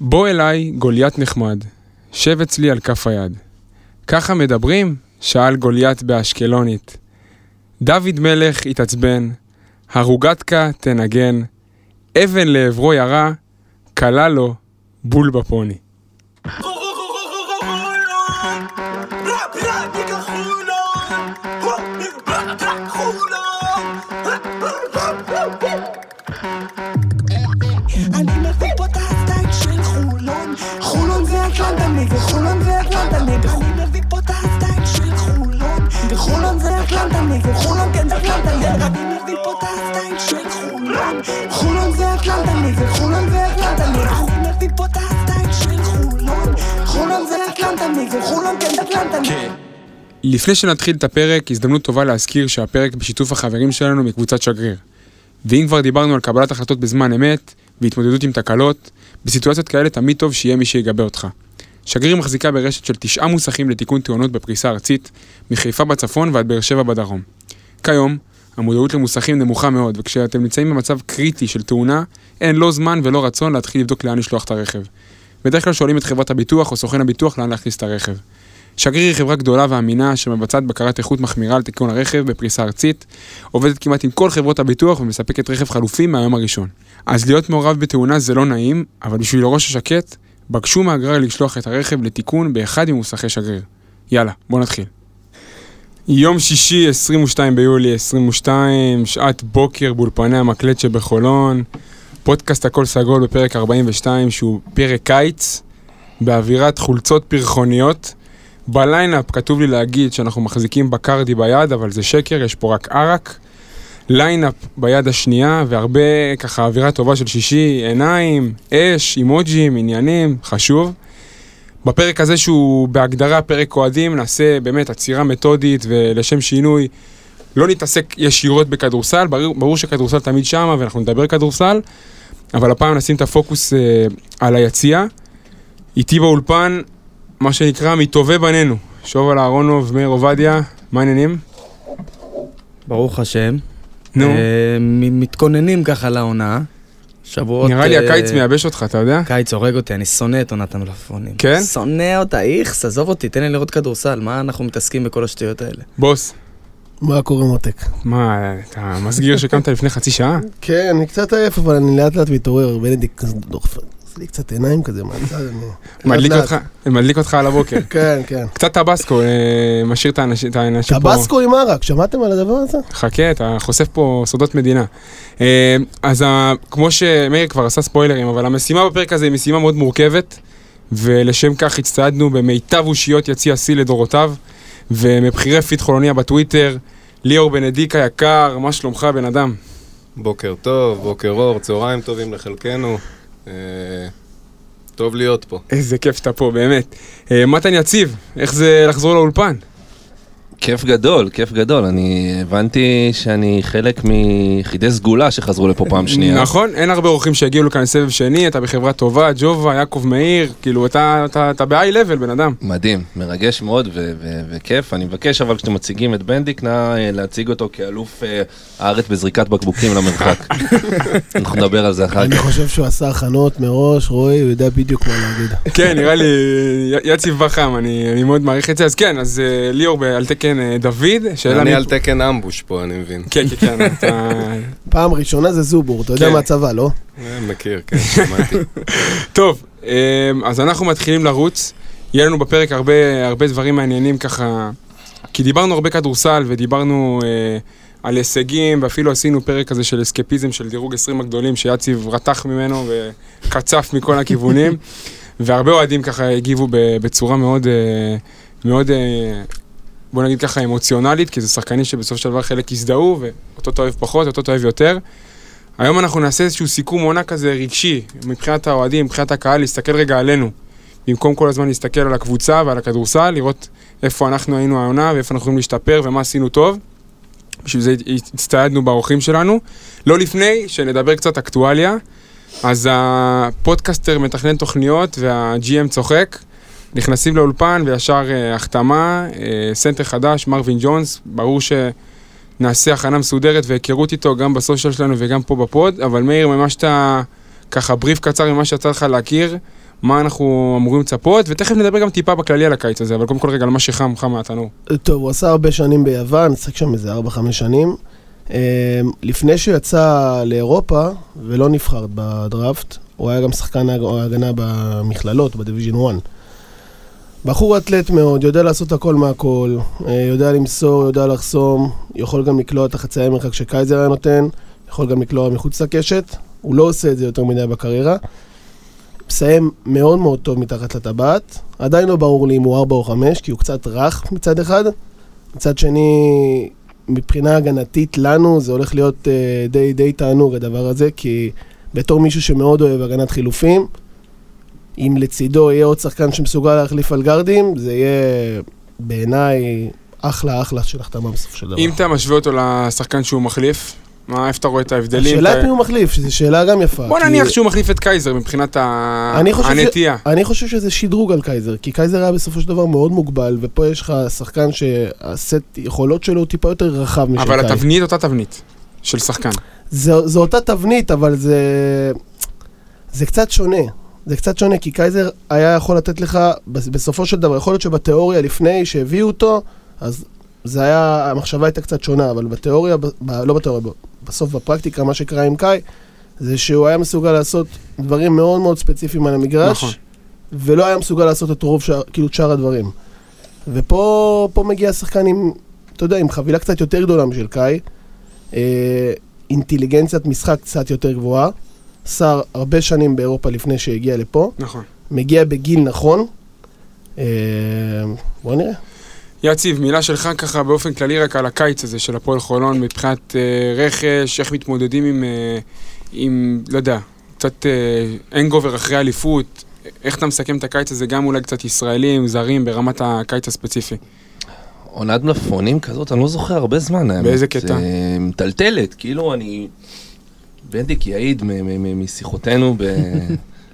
בוא אליי, גוליית נחמד, שב אצלי על כף היד. ככה מדברים? שאל גוליית באשקלונית. דוד מלך התעצבן, הרוגטקה תנגן, אבן לעברו ירה, כלה לו בול בפוני. כן לפני שנתחיל את הפרק, הזדמנות טובה להזכיר שהפרק בשיתוף החברים שלנו מקבוצת שגריר. ואם כבר דיברנו על קבלת החלטות בזמן אמת והתמודדות עם תקלות, בסיטואציות כאלה תמיד טוב שיהיה מי שיגבה אותך. שגריר מחזיקה ברשת של תשעה מוסכים לתיקון תאונות בפריסה ארצית, מחיפה בצפון ועד באר שבע בדרום. כיום, המודעות למוסכים נמוכה מאוד, וכשאתם נמצאים במצב קריטי של תאונה, אין לא זמן ולא רצון להתחיל לבדוק לאן לשלוח את הרכב. בדרך כלל שואלים את חברת הביטוח או סוכן הביטוח לאן להכניס את הרכב. שגריר היא חברה גדולה ואמינה שמבצעת בקרת איכות מחמירה על תיקון הרכב בפריסה ארצית, עובדת כמעט עם כל חברות הביטוח ומספקת רכב חלופי מהיום הראשון. אז להיות מעורב בתאונה זה לא נעים, אבל בשביל הראש השקט, בקשו מהגרר לשלוח את הרכב לתיקון באחד ממוסכי שגריר. יאללה, בוא נתחיל. יום שישי, 22 ביולי 22, שעת בוקר באולפני המקלט שבחולון, פודקאסט הכל סגול בפרק 42 שהוא פרק קיץ, באווירת חולצות פרחוניות. ב line-up כתוב לי להגיד שאנחנו מחזיקים בקארדי ביד, אבל זה שקר, יש פה רק ערק. line-up ביד השנייה, והרבה ככה אווירה טובה של שישי, עיניים, אש, אימוג'ים, עניינים, חשוב. בפרק הזה שהוא בהגדרה פרק אוהדים, נעשה באמת עצירה מתודית ולשם שינוי. לא נתעסק ישירות בכדורסל, ברור, ברור שכדורסל תמיד שמה ואנחנו נדבר כדורסל, אבל הפעם נשים את הפוקוס אה, על היציאה. איתי באולפן, מה שנקרא מטובי בנינו, שובל אהרונוב, מאיר עובדיה, מה העניינים? ברוך השם. נו, אה, מתכוננים ככה לעונה. שבועות... נראה לי אה, הקיץ מייבש אותך, אתה יודע? קיץ הורג אותי, אני שונא את עונת המלפפונים. כן? שונא אותה, איכס, עזוב אותי, תן לי לראות כדורסל, מה אנחנו מתעסקים בכל השטויות האלה? בוס, מה קורה מותק? מה, אתה מסגיר שקמת לפני חצי שעה? כן, אני קצת עייף, אבל אני לאט לאט מתעורר, בנדיק כזה דוחף, עושה לי קצת עיניים כזה מהצד, אני... מדליק אותך, מדליק אותך על הבוקר. כן, כן. קצת טבסקו, אה, משאיר את האנשים פה. טבסקו עם ערק, שמעתם על הדבר הזה? חכה, אתה חושף פה סודות מדינה. אה, אז כמו שמאיר כבר עשה ספוילרים, אבל המשימה בפרק הזה היא משימה מאוד מורכבת, ולשם כך הצטיידנו במיטב אושיות יציע שיא לדורותיו, ומבכירי פיד חולוניה בטוויטר, ליאור בנדיק היקר, מה שלומך בן אדם? בוקר טוב, בוקר אור, צהריים טובים לחלקנו. אה, טוב להיות פה. איזה כיף שאתה פה, באמת. אה, מתן יציב, איך זה לחזור לאולפן? כיף גדול, כיף גדול. אני הבנתי שאני חלק מיחידי סגולה שחזרו לפה פעם שנייה. נכון, אין הרבה אורחים שהגיעו לכאן לסבב שני, אתה בחברה טובה, ג'ובה, יעקב מאיר, כאילו אתה, אתה, אתה ב-high level, בן אדם. מדהים, מרגש מאוד ו- ו- וכיף. אני מבקש אבל כשאתם מציגים את בנדיק, נא אה, להציג אותו כאלוף אה, הארץ בזריקת בקבוקים למרחק. אנחנו נדבר על זה אחר אני כך. חושב שהוא עשה הכנות מראש, רועי, הוא יודע בדיוק מה להגיד. כן, נראה לי, יציב בחם, אני, אני מאוד מעריך את זה. אז כן, אז אה, ליאור על תקן אה, דוד, שאלה אני על תקן אמבוש פה, אני מבין. כן, כן, כן, אתה... פעם ראשונה זה זובור, אתה יודע כן. מהצבא, לא? אה, מכיר, כן, שמעתי. טוב, אה, אז אנחנו מתחילים לרוץ. יהיה לנו בפרק הרבה, הרבה דברים מעניינים ככה, כי דיברנו הרבה כדורסל ודיברנו אה, על הישגים, ואפילו עשינו פרק כזה של אסקפיזם של דירוג 20 הגדולים, שיציב רתח ממנו וקצף מכל הכיוונים, והרבה אוהדים ככה הגיבו ב- בצורה מאוד, מאוד, בוא נגיד ככה אמוציונלית, כי זה שחקנים שבסופו של דבר חלק הזדהו, ואותו אתה אוהב פחות, אותו אתה אוהב יותר. היום אנחנו נעשה איזשהו סיכום עונה כזה רגשי, מבחינת האוהדים, מבחינת הקהל, להסתכל רגע עלינו. במקום כל הזמן להסתכל על הקבוצה ועל הכדורסל, לראות איפה אנחנו היינו העונה ואיפה אנחנו יכולים להשתפר ומה עשינו טוב. בשביל זה הצטיידנו באורחים שלנו. לא לפני שנדבר קצת אקטואליה, אז הפודקאסטר מתכנן תוכניות וה-GM צוחק, נכנסים לאולפן וישר אה, החתמה, אה, סנטר חדש, מרווין ג'ונס, ברור שנעשה הכנה מסודרת והיכרות איתו גם ב social שלנו וגם פה בפוד, אבל מאיר, ממש אתה ככה בריף קצר ממה שיצא לך להכיר, מה אנחנו אמורים לצפות, ותכף נדבר גם טיפה בכללי על הקיץ הזה, אבל קודם כל רגע על מה שחם, חם מהתנור. טוב, הוא עשה הרבה שנים ביוון, עסק שם איזה 4-5 שנים. אה, לפני שהוא יצא לאירופה ולא נבחר בדראפט, הוא היה גם שחקן ההגנה במכללות, בדיוויז'ן 1. בחור אתלט מאוד, יודע לעשות הכל מהכל, אה, יודע למסור, יודע לחסום, יכול גם לקלוע את החצאי מרחק שקייזר היה נותן, יכול גם לקלוע מחוץ לקשת, הוא לא עושה את זה יותר מדי בקריירה. מסיים מאוד מאוד טוב מתחת לטבעת, עדיין לא ברור לי אם הוא 4 או 5, כי הוא קצת רך מצד אחד, מצד שני, מבחינה הגנתית לנו זה הולך להיות uh, די, די תענוג הדבר הזה, כי בתור מישהו שמאוד אוהב הגנת חילופים, אם לצידו יהיה עוד שחקן שמסוגל להחליף על גרדים, זה יהיה בעיניי אחלה אחלה של החתמה בסוף של דבר. אם אתה משווה אותו לשחקן שהוא מחליף, מה, איפה אתה רואה את ההבדלים? השאלה את מי הוא מחליף, שזו שאלה גם יפה. בוא כי- נניח שהוא מחליף את קייזר מבחינת ה- אני חושב ש- הנטייה. אני חושב שזה שדרוג על קייזר, כי קייזר היה בסופו של דבר מאוד מוגבל, ופה יש לך שחקן שהסט יכולות שלו הוא טיפה יותר רחב משל אבל קייזר. התבנית אותה תבנית של שחקן. זו אותה תבנית, אבל זה, זה קצת שונה. זה קצת שונה, כי קייזר היה יכול לתת לך, בס- בסופו של דבר, יכול להיות שבתיאוריה לפני שהביאו אותו, אז זה היה, המחשבה הייתה קצת שונה, אבל בתיאוריה, ב, ב, לא בתיאוריה, ב, בסוף בפרקטיקה, מה שקרה עם קאי, זה שהוא היה מסוגל לעשות דברים מאוד מאוד ספציפיים על המגרש, נכון. ולא היה מסוגל לעשות את רוב, שאר, כאילו, את שאר הדברים. ופה פה מגיע שחקן עם, אתה יודע, עם חבילה קצת יותר גדולה משל קאי, אה, אינטליגנציית משחק קצת יותר גבוהה, שר הרבה שנים באירופה לפני שהגיע לפה, נכון. מגיע בגיל נכון. אה, בוא נראה. יציב, מילה שלך ככה באופן כללי רק על הקיץ הזה של הפועל חולון מבחינת אה, רכש, איך מתמודדים עם, אה, עם, לא יודע, קצת אה, אנגובר אחרי אליפות, איך אתה מסכם את הקיץ הזה, גם אולי קצת ישראלים, זרים, ברמת הקיץ הספציפי. עונת מלפפונים כזאת, אני לא זוכר הרבה זמן. האמת. באיזה קטע? זה מטלטלת, כאילו אני... בנדיק יעיד משיחותינו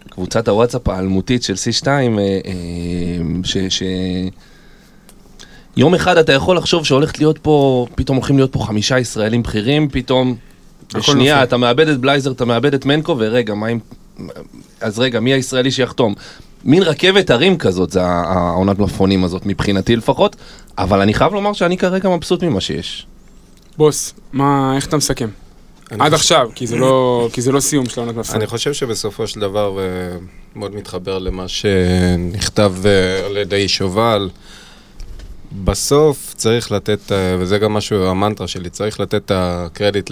בקבוצת הוואטסאפ האלמותית של C2, אה, אה, ש... ש... יום אחד אתה יכול לחשוב שהולכת להיות פה, פתאום הולכים להיות פה חמישה ישראלים בכירים, פתאום בשנייה. אתה מאבד את בלייזר, אתה מאבד את מנקו, ורגע, מה עם... אז רגע, מי הישראלי שיחתום? מין רכבת הרים כזאת, זה העונת מלפפונים הזאת, מבחינתי לפחות, אבל אני חייב לומר שאני כרגע מבסוט ממה שיש. בוס, מה, איך אתה מסכם? עד עכשיו, כי זה לא, כי זה לא סיום של העונת מפסד. אני חושב שבסופו של דבר, ומאוד מתחבר למה שנכתב אה, על ידי שובל, בסוף צריך לתת, אה, וזה גם משהו, המנטרה שלי, צריך לתת את הקרדיט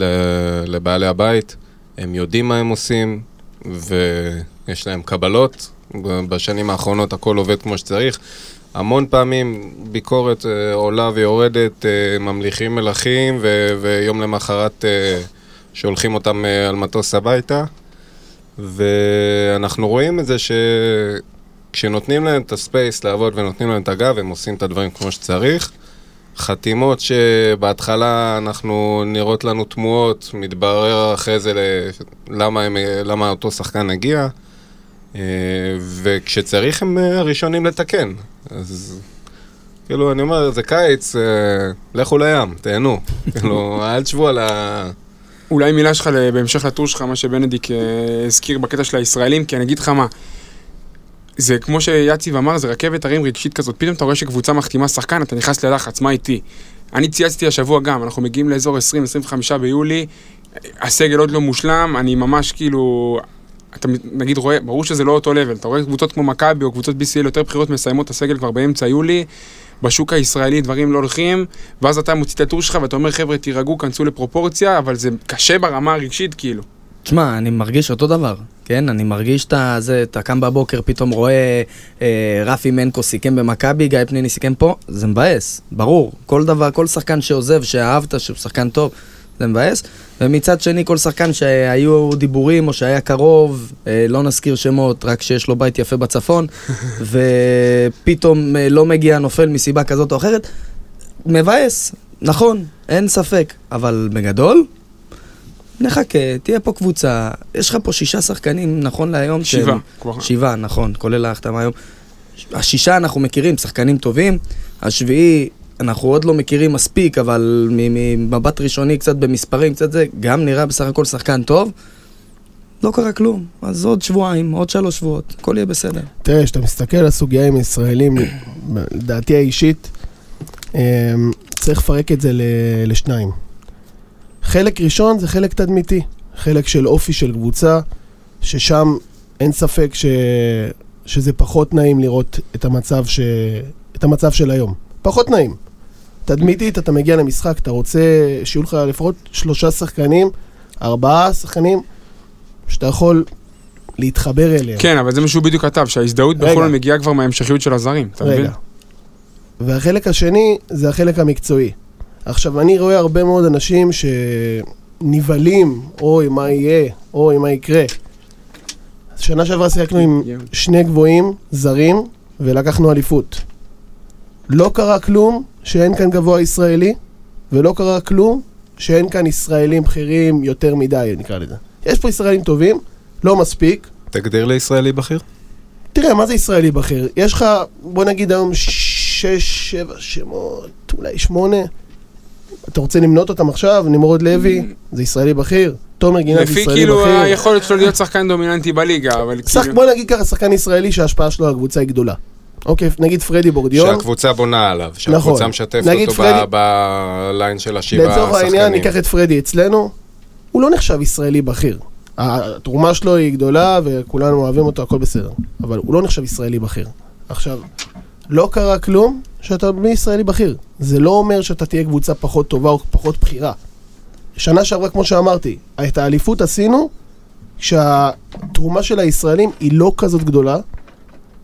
לבעלי הבית. הם יודעים מה הם עושים, ויש להם קבלות. בשנים האחרונות הכל עובד כמו שצריך. המון פעמים ביקורת אה, עולה ויורדת, אה, ממליכים מלכים, ויום למחרת אה, שולחים אותם אה, על מטוס הביתה. ואנחנו רואים את זה שכשנותנים להם את הספייס לעבוד ונותנים להם את הגב, הם עושים את הדברים כמו שצריך. חתימות שבהתחלה אנחנו נראות לנו תמוהות, מתברר אחרי זה ל- למה, הם, למה אותו שחקן הגיע, אה, וכשצריך הם אה, הראשונים לתקן. אז כאילו, אני אומר, זה קיץ, לכו לים, תהנו. כאילו, אל תשבו על ה... אולי מילה שלך בהמשך לטור שלך, מה שבנדיק אה, הזכיר בקטע של הישראלים, כי אני אגיד לך מה, זה כמו שיציב אמר, זה רכבת הרים רגשית כזאת, פתאום אתה רואה שקבוצה מחתימה שחקן, אתה נכנס ללחץ, מה איתי? אני צייצתי השבוע גם, אנחנו מגיעים לאזור 20-25 ביולי, הסגל עוד לא מושלם, אני ממש כאילו... אתה נגיד רואה, ברור שזה לא אותו לבל, אתה רואה קבוצות כמו מכבי או קבוצות BCL יותר בכירות מסיימות את הסגל כבר באמצע יולי, בשוק הישראלי דברים לא הולכים, ואז אתה מוציא את הטור שלך ואתה אומר חבר'ה תירגעו, כנסו לפרופורציה, אבל זה קשה ברמה הרגשית כאילו. תשמע, אני מרגיש אותו דבר, כן? אני מרגיש את זה, אתה קם בבוקר, פתאום רואה אה, רפי מנקו סיכם במכבי, גיא פניני סיכם פה, זה מבאס, ברור. כל דבר, כל שחקן שעוזב, שאהבת, שהוא שחקן טוב, זה מבאס. ומצד שני, כל שחקן שהיו דיבורים או שהיה קרוב, אה, לא נזכיר שמות, רק שיש לו בית יפה בצפון, ופתאום אה, לא מגיע, נופל מסיבה כזאת או אחרת, מבאס, נכון, אין ספק. אבל בגדול, נחכה, תהיה פה קבוצה, יש לך פה שישה שחקנים נכון להיום. שהם- שבעה. כבר. שבעה, נכון, כולל ההחתמה היום. השישה אנחנו מכירים, שחקנים טובים. השביעי, אנחנו עוד לא מכירים מספיק, אבל ממבט ראשוני, קצת במספרים, קצת זה, גם נראה בסך הכל שחקן טוב. לא קרה כלום. אז עוד שבועיים, עוד שלוש שבועות, הכל יהיה בסדר. תראה, כשאתה מסתכל על הסוגיה עם ישראלים, לדעתי האישית, אמ, צריך לפרק את זה לשניים. חלק ראשון זה חלק תדמיתי, חלק של אופי של קבוצה, ששם אין ספק ש... שזה פחות נעים לראות את המצב, ש... את המצב של היום. פחות נעים. תדמיתית, אתה מגיע למשחק, אתה רוצה שיהיו לך לפחות שלושה שחקנים, ארבעה שחקנים, שאתה יכול להתחבר אליהם. כן, אבל זה מה שהוא בדיוק כתב, שההזדהות רגע. בחולון מגיעה כבר מההמשכיות של הזרים, אתה מבין? רגע. והחלק השני זה החלק המקצועי. עכשיו, אני רואה הרבה מאוד אנשים שנבהלים, אוי, מה יהיה, אוי, מה יקרה. שנה שעברה שיחקנו עם שני גבוהים, זרים, ולקחנו אליפות. לא קרה כלום שאין כאן גבוה ישראלי, ולא קרה כלום שאין כאן ישראלים בכירים יותר מדי, נקרא לזה. יש פה ישראלים טובים, לא מספיק, תגדיר לישראלי בכיר. תראה, מה זה ישראלי בכיר? יש לך, בוא נגיד היום שש, שבע שמות, אולי שמונה. אתה רוצה למנות אותם עכשיו? נמרוד לוי, זה ישראלי בכיר. תומר גינת לפי ישראלי כאילו בכיר. היכולת שלו להיות שחקן דומיננטי בליגה, אבל שח, כאילו... בוא נגיד ככה, שחקן ישראלי שההשפעה שלו על הקבוצה היא גדולה. אוקיי, נגיד פרדי בורדיון. שהקבוצה בונה עליו, שהקבוצה נכון. משתפת אותו פרדי- ב- בליין של השבעה לצורך שחקנים. העניין, ניקח את פרדי אצלנו, הוא לא נחשב ישראלי בכיר. התרומה שלו היא גדולה וכולנו אוהבים אותו, הכל בסדר. אבל הוא לא נחשב ישראלי בכיר. עכשיו, לא קרה כלום שאתה בלי ישראלי בכיר. זה לא אומר שאתה תהיה קבוצה פחות טובה או פחות בכירה. שנה שעברה, כמו שאמרתי, את האליפות עשינו כשהתרומה של הישראלים היא לא כזאת גדולה,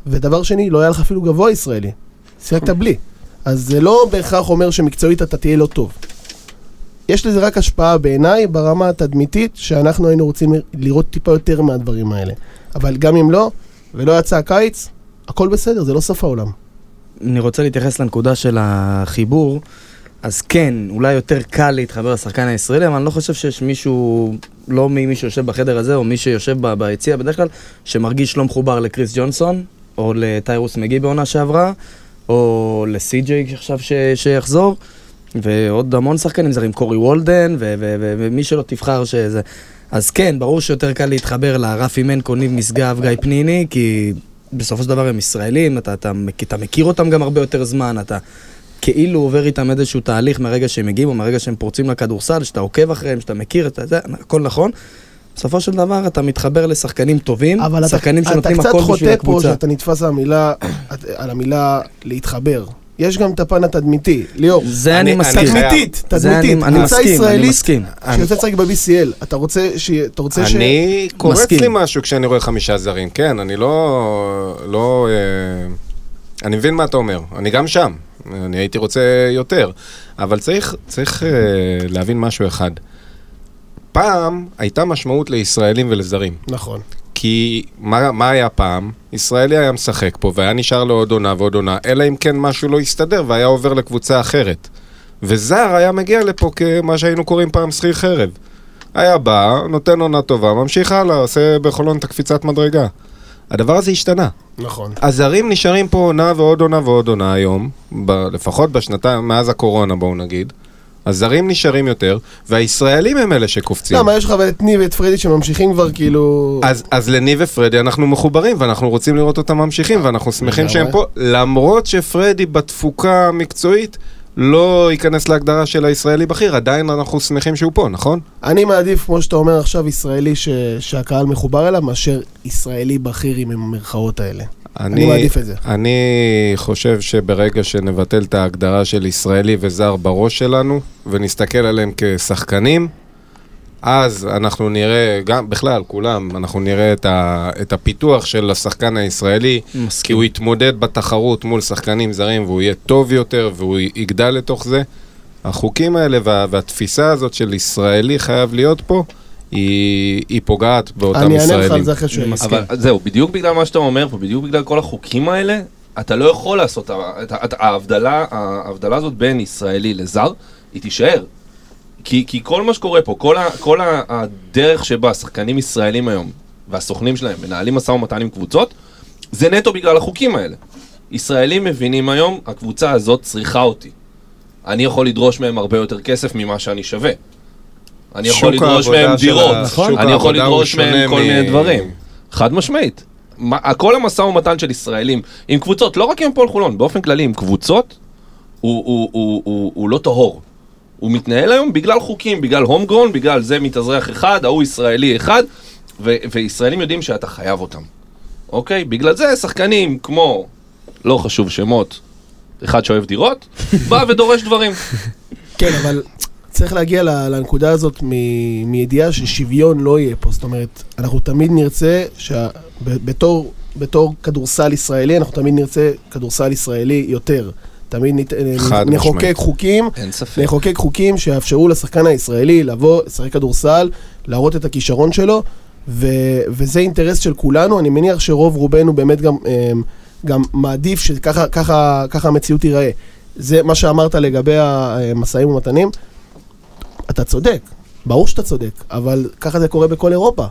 ודבר שני, לא היה לך אפילו גבוה ישראלי. שיחקת בלי. אז זה לא בהכרח אומר שמקצועית אתה תהיה לא טוב. יש לזה רק השפעה בעיניי ברמה התדמיתית, שאנחנו היינו רוצים לראות טיפה יותר מהדברים האלה. אבל גם אם לא, ולא יצא הקיץ, הכל בסדר, זה לא סוף העולם. אני רוצה להתייחס לנקודה של החיבור. אז כן, אולי יותר קל להתחבר לשחקן הישראלי, אבל אני לא חושב שיש מישהו, לא ממי שיושב בחדר הזה, או מי שיושב ביציע בדרך כלל, שמרגיש לא מחובר לקריס ג'ונסון, או לטיירוס מגי בעונה שעברה, או לסי.ג'יי עכשיו ש- שיחזור, ועוד המון שחקנים זרים, קורי וולדן, ו- ו- ו- ומי שלא תבחר שזה... אז כן, ברור שיותר קל להתחבר לרפי מנקו, ניב משגב, גיא פניני, כי בסופו של דבר הם ישראלים, אתה, אתה, אתה מכיר אותם גם הרבה יותר זמן, אתה כאילו עובר איתם איזשהו תהליך מהרגע שהם מגיעים, או מהרגע שהם פורצים לכדורסל, שאתה עוקב אחריהם, שאתה מכיר את זה, הכל נכון. בסופו של דבר אתה מתחבר לשחקנים טובים, אבל אתה, שחקנים אתה שנותנים קצת הכל בשביל חוטא פה הקבוצה. שאתה נתפס על המילה, על המילה להתחבר. יש גם את הפן התדמיתי. ליאור, זה אני אני- מסכים. אני תדמיתית, אני- תדמיתית. אני קבוצה מסכים, אני ישראלית מסכים. שיוצא לשחק ב-BCL, אתה רוצה ש... אתה רוצה ש... אני, קורץ מסכים. לי משהו כשאני רואה חמישה זרים, כן, אני לא, לא, אה, אני מבין מה אתה אומר, אני גם שם, אני הייתי רוצה יותר, אבל צריך, צריך אה, להבין משהו אחד. פעם הייתה משמעות לישראלים ולזרים, נכון. כי מה, מה היה פעם? ישראלי היה משחק פה והיה נשאר לעוד עונה ועוד עונה, אלא אם כן משהו לא הסתדר והיה עובר לקבוצה אחרת. וזר היה מגיע לפה כמה שהיינו קוראים פעם שכיר חרב. היה בא, נותן עונה טובה, ממשיך הלאה, עושה בחולון את הקפיצת מדרגה. הדבר הזה השתנה. נכון. הזרים נשארים פה עונה ועוד עונה ועוד עונה היום, ב, לפחות בשנתיים, מאז הקורונה בואו נגיד. הזרים נשארים יותר, והישראלים הם אלה שקופצים. למה, יש לך את ניב ואת פרדי שממשיכים כבר כאילו... אז, אז לניב ופרדי אנחנו מחוברים, ואנחנו רוצים לראות אותם ממשיכים, ואנחנו שמחים שהם. פה, למרות שפרדי בתפוקה המקצועית לא ייכנס להגדרה של הישראלי בכיר, עדיין אנחנו שמחים שהוא פה, נכון? אני מעדיף, כמו שאתה אומר עכשיו, ישראלי ש... שהקהל מחובר אליו, מאשר ישראלי בכיר עם המרכאות האלה. אני מעדיף את זה. אני חושב שברגע שנבטל את ההגדרה של ישראלי וזר בראש שלנו, ונסתכל עליהם כשחקנים, אז אנחנו נראה, גם בכלל, כולם, אנחנו נראה את, ה, את הפיתוח של השחקן הישראלי, כי מסכים. הוא יתמודד בתחרות מול שחקנים זרים והוא יהיה טוב יותר והוא יגדל לתוך זה. החוקים האלה וה, והתפיסה הזאת של ישראלי חייב להיות פה, היא, היא פוגעת באותם אני אענה לך ישראלים. על זה אחרי שהוא מסכים. אבל זהו, בדיוק בגלל מה שאתה אומר פה, בדיוק בגלל כל החוקים האלה, אתה לא יכול לעשות, את ה- את ההבדלה, ההבדלה הזאת בין ישראלי לזר, היא תישאר. כי, כי כל מה שקורה פה, כל, ה, כל ה, הדרך שבה שחקנים ישראלים היום והסוכנים שלהם מנהלים משא ומתן עם קבוצות, זה נטו בגלל החוקים האלה. ישראלים מבינים היום, הקבוצה הזאת צריכה אותי. אני יכול לדרוש מהם הרבה יותר כסף ממה שאני שווה. אני יכול לדרוש מהם דירות, נכון. אני יכול לדרוש מהם כל מיני דברים. חד משמעית. מה- כל המשא ומתן של ישראלים עם קבוצות, לא רק עם הפועל חולון, באופן כללי עם קבוצות, הוא- הוא- הוא- הוא הוא לא טהור. הוא מתנהל היום בגלל חוקים, בגלל הום גרון, בגלל זה מתאזרח אחד, ההוא ישראלי אחד, ו- וישראלים יודעים שאתה חייב אותם. אוקיי? בגלל זה שחקנים כמו, לא חשוב שמות, אחד שאוהב דירות, בא ודורש דברים. כן, אבל צריך להגיע לנקודה הזאת מ- מידיעה ששוויון לא יהיה פה. זאת אומרת, אנחנו תמיד נרצה, שה- ב- בתור, בתור כדורסל ישראלי, אנחנו תמיד נרצה כדורסל ישראלי יותר. תמיד נת, חד נחוקק משמעית. חוקים. נחוקק חוקים שיאפשרו לשחקן הישראלי לבוא, לשחק כדורסל, להראות את הכישרון שלו, ו, וזה אינטרס של כולנו. אני מניח שרוב רובנו באמת גם, אמ, גם מעדיף שככה ככה, ככה המציאות תיראה. זה מה שאמרת לגבי המשאים ומתנים. אתה צודק, ברור שאתה צודק, אבל ככה זה קורה בכל אירופה.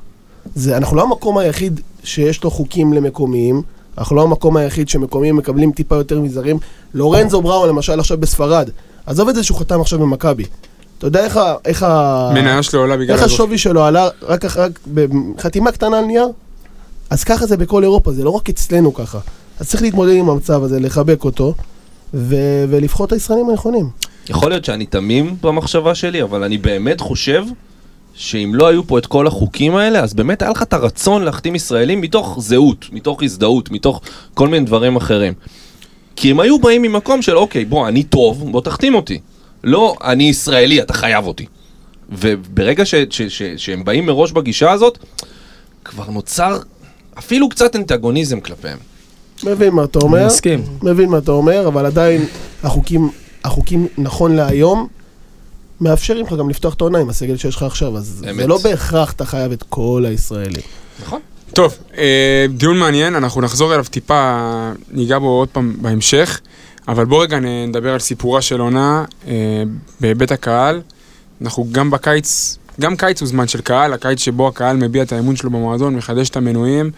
זה, אנחנו לא המקום היחיד שיש לו חוקים למקומיים, אנחנו לא המקום היחיד שמקומיים מקבלים טיפה יותר מזרים. לורנזו בראון למשל עכשיו בספרד, עזוב את זה שהוא חתם עכשיו במכבי. אתה יודע איך, איך, ה- מניה שלו עולה בגלל איך. השווי שלו עלה רק, אח- רק בחתימה קטנה על נייר? אז ככה זה בכל אירופה, זה לא רק אצלנו ככה. אז צריך להתמודד עם המצב הזה, לחבק אותו, ו- ולבחור את הישראלים הנכונים. יכול להיות שאני תמים במחשבה שלי, אבל אני באמת חושב שאם לא היו פה את כל החוקים האלה, אז באמת היה לך את הרצון להחתים ישראלים מתוך זהות, מתוך הזדהות, מתוך כל מיני דברים אחרים. כי הם היו באים ממקום של אוקיי, בוא, אני טוב, בוא תחתים אותי. לא, אני ישראלי, אתה חייב אותי. וברגע ש, ש, ש, שהם באים מראש בגישה הזאת, כבר נוצר אפילו קצת אנטגוניזם כלפיהם. מבין מה אתה אומר, אני מסכים. מבין מה אתה אומר, אבל עדיין החוקים, החוקים נכון להיום, מאפשרים לך גם לפתוח את העונה עם הסגל שיש לך עכשיו, אז אמת. זה לא בהכרח אתה חייב את כל הישראלים. נכון? טוב, אה, דיון מעניין, אנחנו נחזור אליו טיפה, ניגע בו עוד פעם בהמשך, אבל בואו רגע נדבר על סיפורה של עונה אה, בהיבט הקהל. אנחנו גם בקיץ, גם קיץ הוא זמן של קהל, הקיץ שבו הקהל מביע את האמון שלו במועדון, מחדש את המנויים,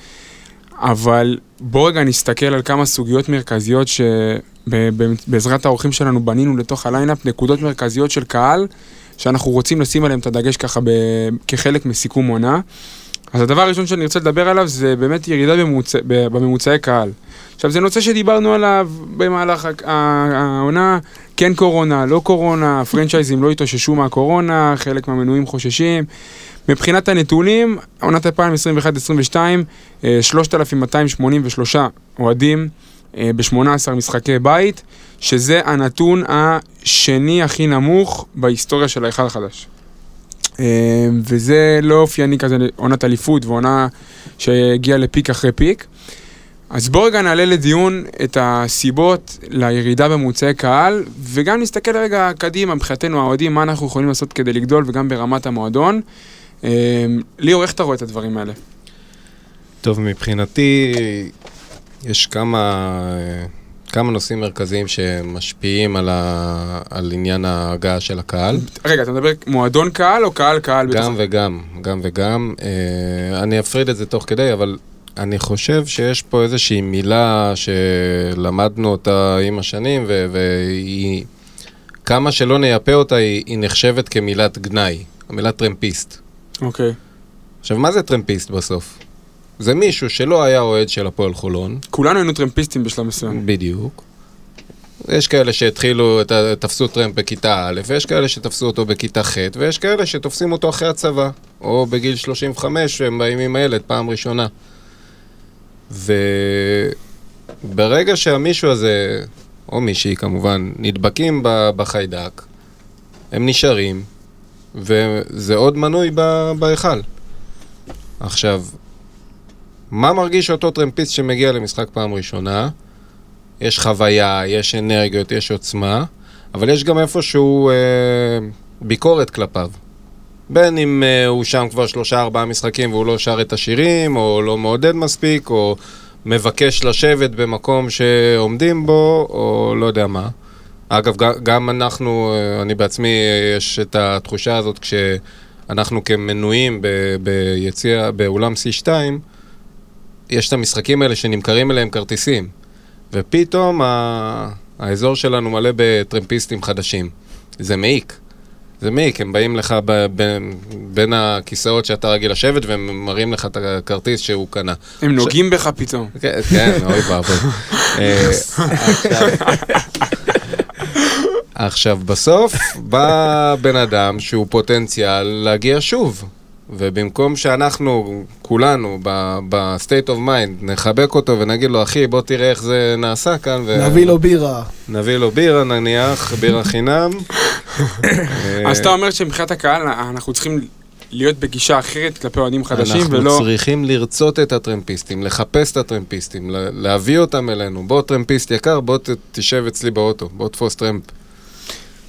אבל בואו רגע נסתכל על כמה סוגיות מרכזיות שבעזרת האורחים שלנו בנינו לתוך ה line-up, נקודות מרכזיות של קהל, שאנחנו רוצים לשים עליהם את הדגש ככה ב- כחלק מסיכום עונה. אז הדבר הראשון שאני רוצה לדבר עליו זה באמת ירידה בממוצע, ב- בממוצעי קהל. עכשיו זה נושא שדיברנו עליו במהלך העונה, כן קורונה, לא קורונה, הפרנצ'ייזים לא התאוששו מהקורונה, חלק מהמנויים חוששים. מבחינת הנתונים, עונת 2021-2022, אה, 3,283 אוהדים אה, ב-18 משחקי בית, שזה הנתון השני הכי נמוך בהיסטוריה של ההיכל החדש. אה, וזה לא אופייני כזה לעונת אליפות ועונה שהגיעה לפיק אחרי פיק. אז בואו רגע נעלה לדיון את הסיבות לירידה בממוצעי קהל, וגם נסתכל רגע קדימה, מבחינתנו האוהדים, מה אנחנו יכולים לעשות כדי לגדול וגם ברמת המועדון. אה, ליאור, איך אתה רואה את הדברים האלה? טוב, מבחינתי יש כמה, כמה נושאים מרכזיים שמשפיעים על, ה, על עניין ההגעה של הקהל. רגע, אתה מדבר מועדון קהל או קהל קהל? גם וגם, גם וגם. אה, אני אפריד את זה תוך כדי, אבל אני חושב שיש פה איזושהי מילה שלמדנו אותה עם השנים, ו- והיא, כמה שלא נייפה אותה, היא, היא נחשבת כמילת גנאי, המילה טרמפיסט. אוקיי. עכשיו, מה זה טרמפיסט בסוף? זה מישהו שלא היה אוהד של הפועל חולון, כולנו היינו טרמפיסטים בשלב מסוים. בדיוק. יש כאלה שהתחילו, תפסו טרמפ בכיתה א', ויש כאלה שתפסו אותו בכיתה ח', ויש כאלה שתופסים אותו אחרי הצבא, או בגיל 35, הם באים עם הילד פעם ראשונה. וברגע שהמישהו הזה, או מישהי כמובן, נדבקים בחיידק, הם נשארים, וזה עוד מנוי בהיכל. עכשיו, מה מרגיש אותו טרמפיסט שמגיע למשחק פעם ראשונה? יש חוויה, יש אנרגיות, יש עוצמה, אבל יש גם איפשהו אה, ביקורת כלפיו. בין אם אה, הוא שם כבר שלושה ארבעה משחקים והוא לא שר את השירים, או לא מעודד מספיק, או מבקש לשבת במקום שעומדים בו, או לא יודע מה. אגב, גם אנחנו, אה, אני בעצמי, אה, יש את התחושה הזאת כשאנחנו כמנויים ב- ביציע, באולם C2, יש את המשחקים האלה שנמכרים אליהם כרטיסים. ופתאום ה... האזור שלנו מלא בטרמפיסטים חדשים. זה מעיק. זה מעיק, הם באים לך ב, ב, בין הכיסאות שאתה רגיל לשבת והם מראים לך את הכרטיס שהוא קנה. הם נוגעים בך פתאום. כן, כן, אוי ואבוי. עכשיו- בסוף בא בן אדם שהוא פוטנציאל להגיע שוב. ובמקום שאנחנו, כולנו, ב-state of mind, נחבק אותו ונגיד לו, אחי, בוא תראה איך זה נעשה כאן. ו- נביא לו בירה. נביא לו בירה נניח, בירה חינם. אז אתה אומר שמבחינת הקהל אנחנו צריכים להיות בגישה אחרת כלפי אוהדים חדשים אנחנו ולא... צריכים לרצות את הטרמפיסטים, לחפש את הטרמפיסטים, לה- להביא אותם אלינו. בוא טרמפיסט יקר, בוא תשב אצלי באוטו, בוא תפוס טרמפ.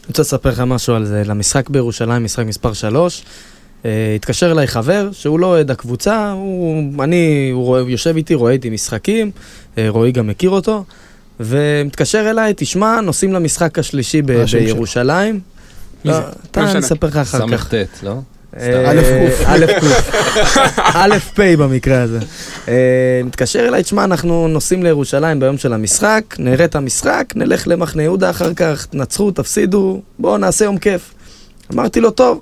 אני רוצה לספר לך משהו על זה, למשחק בירושלים, משחק מספר 3. התקשר אליי חבר שהוא לא אוהד הקבוצה, הוא, אני, הוא, רואה, הוא יושב איתי, רואה איתי משחקים, אה, רועי גם מכיר אותו, ומתקשר אליי, תשמע, נוסעים למשחק השלישי ב-? בירושלים. מי לא, זה? אתה, לא אני. אספר לך אחר כך. סט, לא? אה, א' ק'. א' פ' במקרה הזה. אה, מתקשר אליי, תשמע, אנחנו נוסעים לירושלים ביום של המשחק, נראה את המשחק, נלך למחנה יהודה אחר כך, תנצחו, תפסידו, בואו נעשה יום כיף. אמרתי לו, טוב.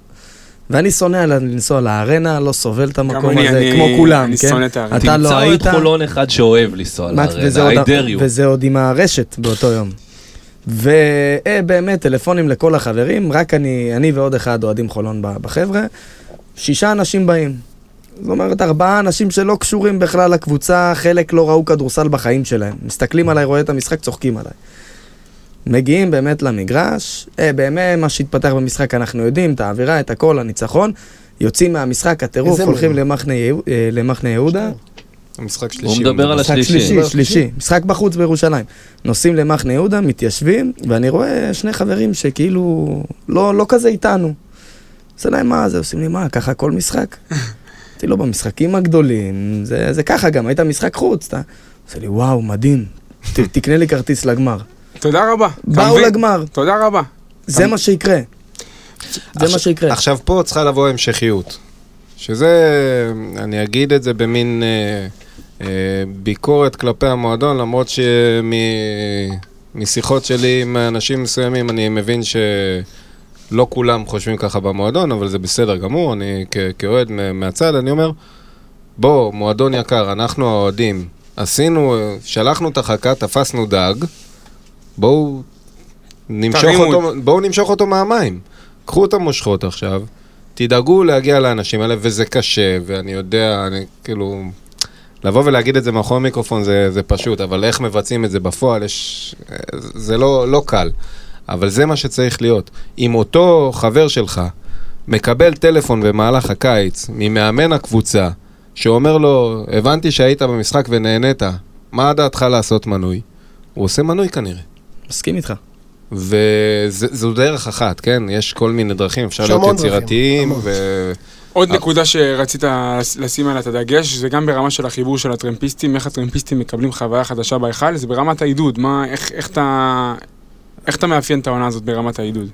ואני שונא על- לנסוע לארנה, לא סובל את המקום אני- הזה, אני- כמו כולם, אני כן? שונא את הארנה. אתה לא תמצא היית, את חולון אחד שאוהב לנסוע לארנה, עוד- I dare you. וזה עוד עם הרשת באותו יום. ובאמת, טלפונים לכל החברים, רק אני, אני ועוד אחד אוהדים חולון בחבר'ה, שישה אנשים באים. זאת אומרת, ארבעה אנשים שלא קשורים בכלל לקבוצה, חלק לא ראו כדורסל בחיים שלהם. מסתכלים עליי, רואה את המשחק, צוחקים עליי. מגיעים באמת למגרש, אה, באמת מה שהתפתח במשחק אנחנו יודעים, את האווירה, את הכל, הניצחון. יוצאים מהמשחק, הטירוף, הולכים? למחנה, יהו- אה, למחנה יהודה. המשחק שלישי. הוא מדבר על משחק השלישי. שלישי, שלישי, משחק בחוץ בירושלים. נוסעים למחנה יהודה, מתיישבים, ואני רואה שני חברים שכאילו לא, לא כזה איתנו. עושה להם מה זה, עושים לי מה, ככה כל משחק? אמרתי לו, במשחקים הגדולים, זה, זה ככה גם, היית משחק חוץ, אתה... עושה לי, וואו, מדהים, ת, תקנה לי כרטיס לגמר. תודה רבה. באו? לגמר, תודה רבה. זה מה שיקרה. זה מה שיקרה. עכשיו פה צריכה לבוא המשכיות. שזה, אני אגיד את זה במין אה, ביקורת כלפי המועדון, למרות שמשיחות שלי עם אנשים מסוימים אני מבין שלא כולם חושבים ככה במועדון, אבל זה בסדר גמור, אני כאוהד מהצד, אני אומר, בוא, מועדון יקר, אנחנו האוהדים, עשינו, שלחנו את החכה, תפסנו דג, בואו נמשוך. אותו, בואו נמשוך אותו מהמים. קחו את המושכות עכשיו, תדאגו להגיע לאנשים האלה, וזה קשה, ואני יודע, אני כאילו... לבוא ולהגיד את זה מאחורי מיקרופון זה, זה פשוט, אבל איך מבצעים את זה בפועל, יש... זה לא, לא קל. אבל זה מה שצריך להיות. אם אותו חבר שלך מקבל טלפון במהלך הקיץ ממאמן הקבוצה, שאומר לו, הבנתי שהיית במשחק ונהנית, מה דעתך לעשות מנוי? הוא עושה מנוי כנראה. מסכים איתך. וזו דרך אחת, כן? יש כל מיני דרכים, אפשר להיות דרכים, יצירתיים, המון. ו... עוד אה. נקודה שרצית לשים עליה את הדגש, זה גם ברמה של החיבור של הטרמפיסטים, איך הטרמפיסטים מקבלים חוויה חדשה בהיכל, זה ברמת העידוד, מה, איך, איך אתה... איך אתה מאפיין את העונה הזאת ברמת העידוד?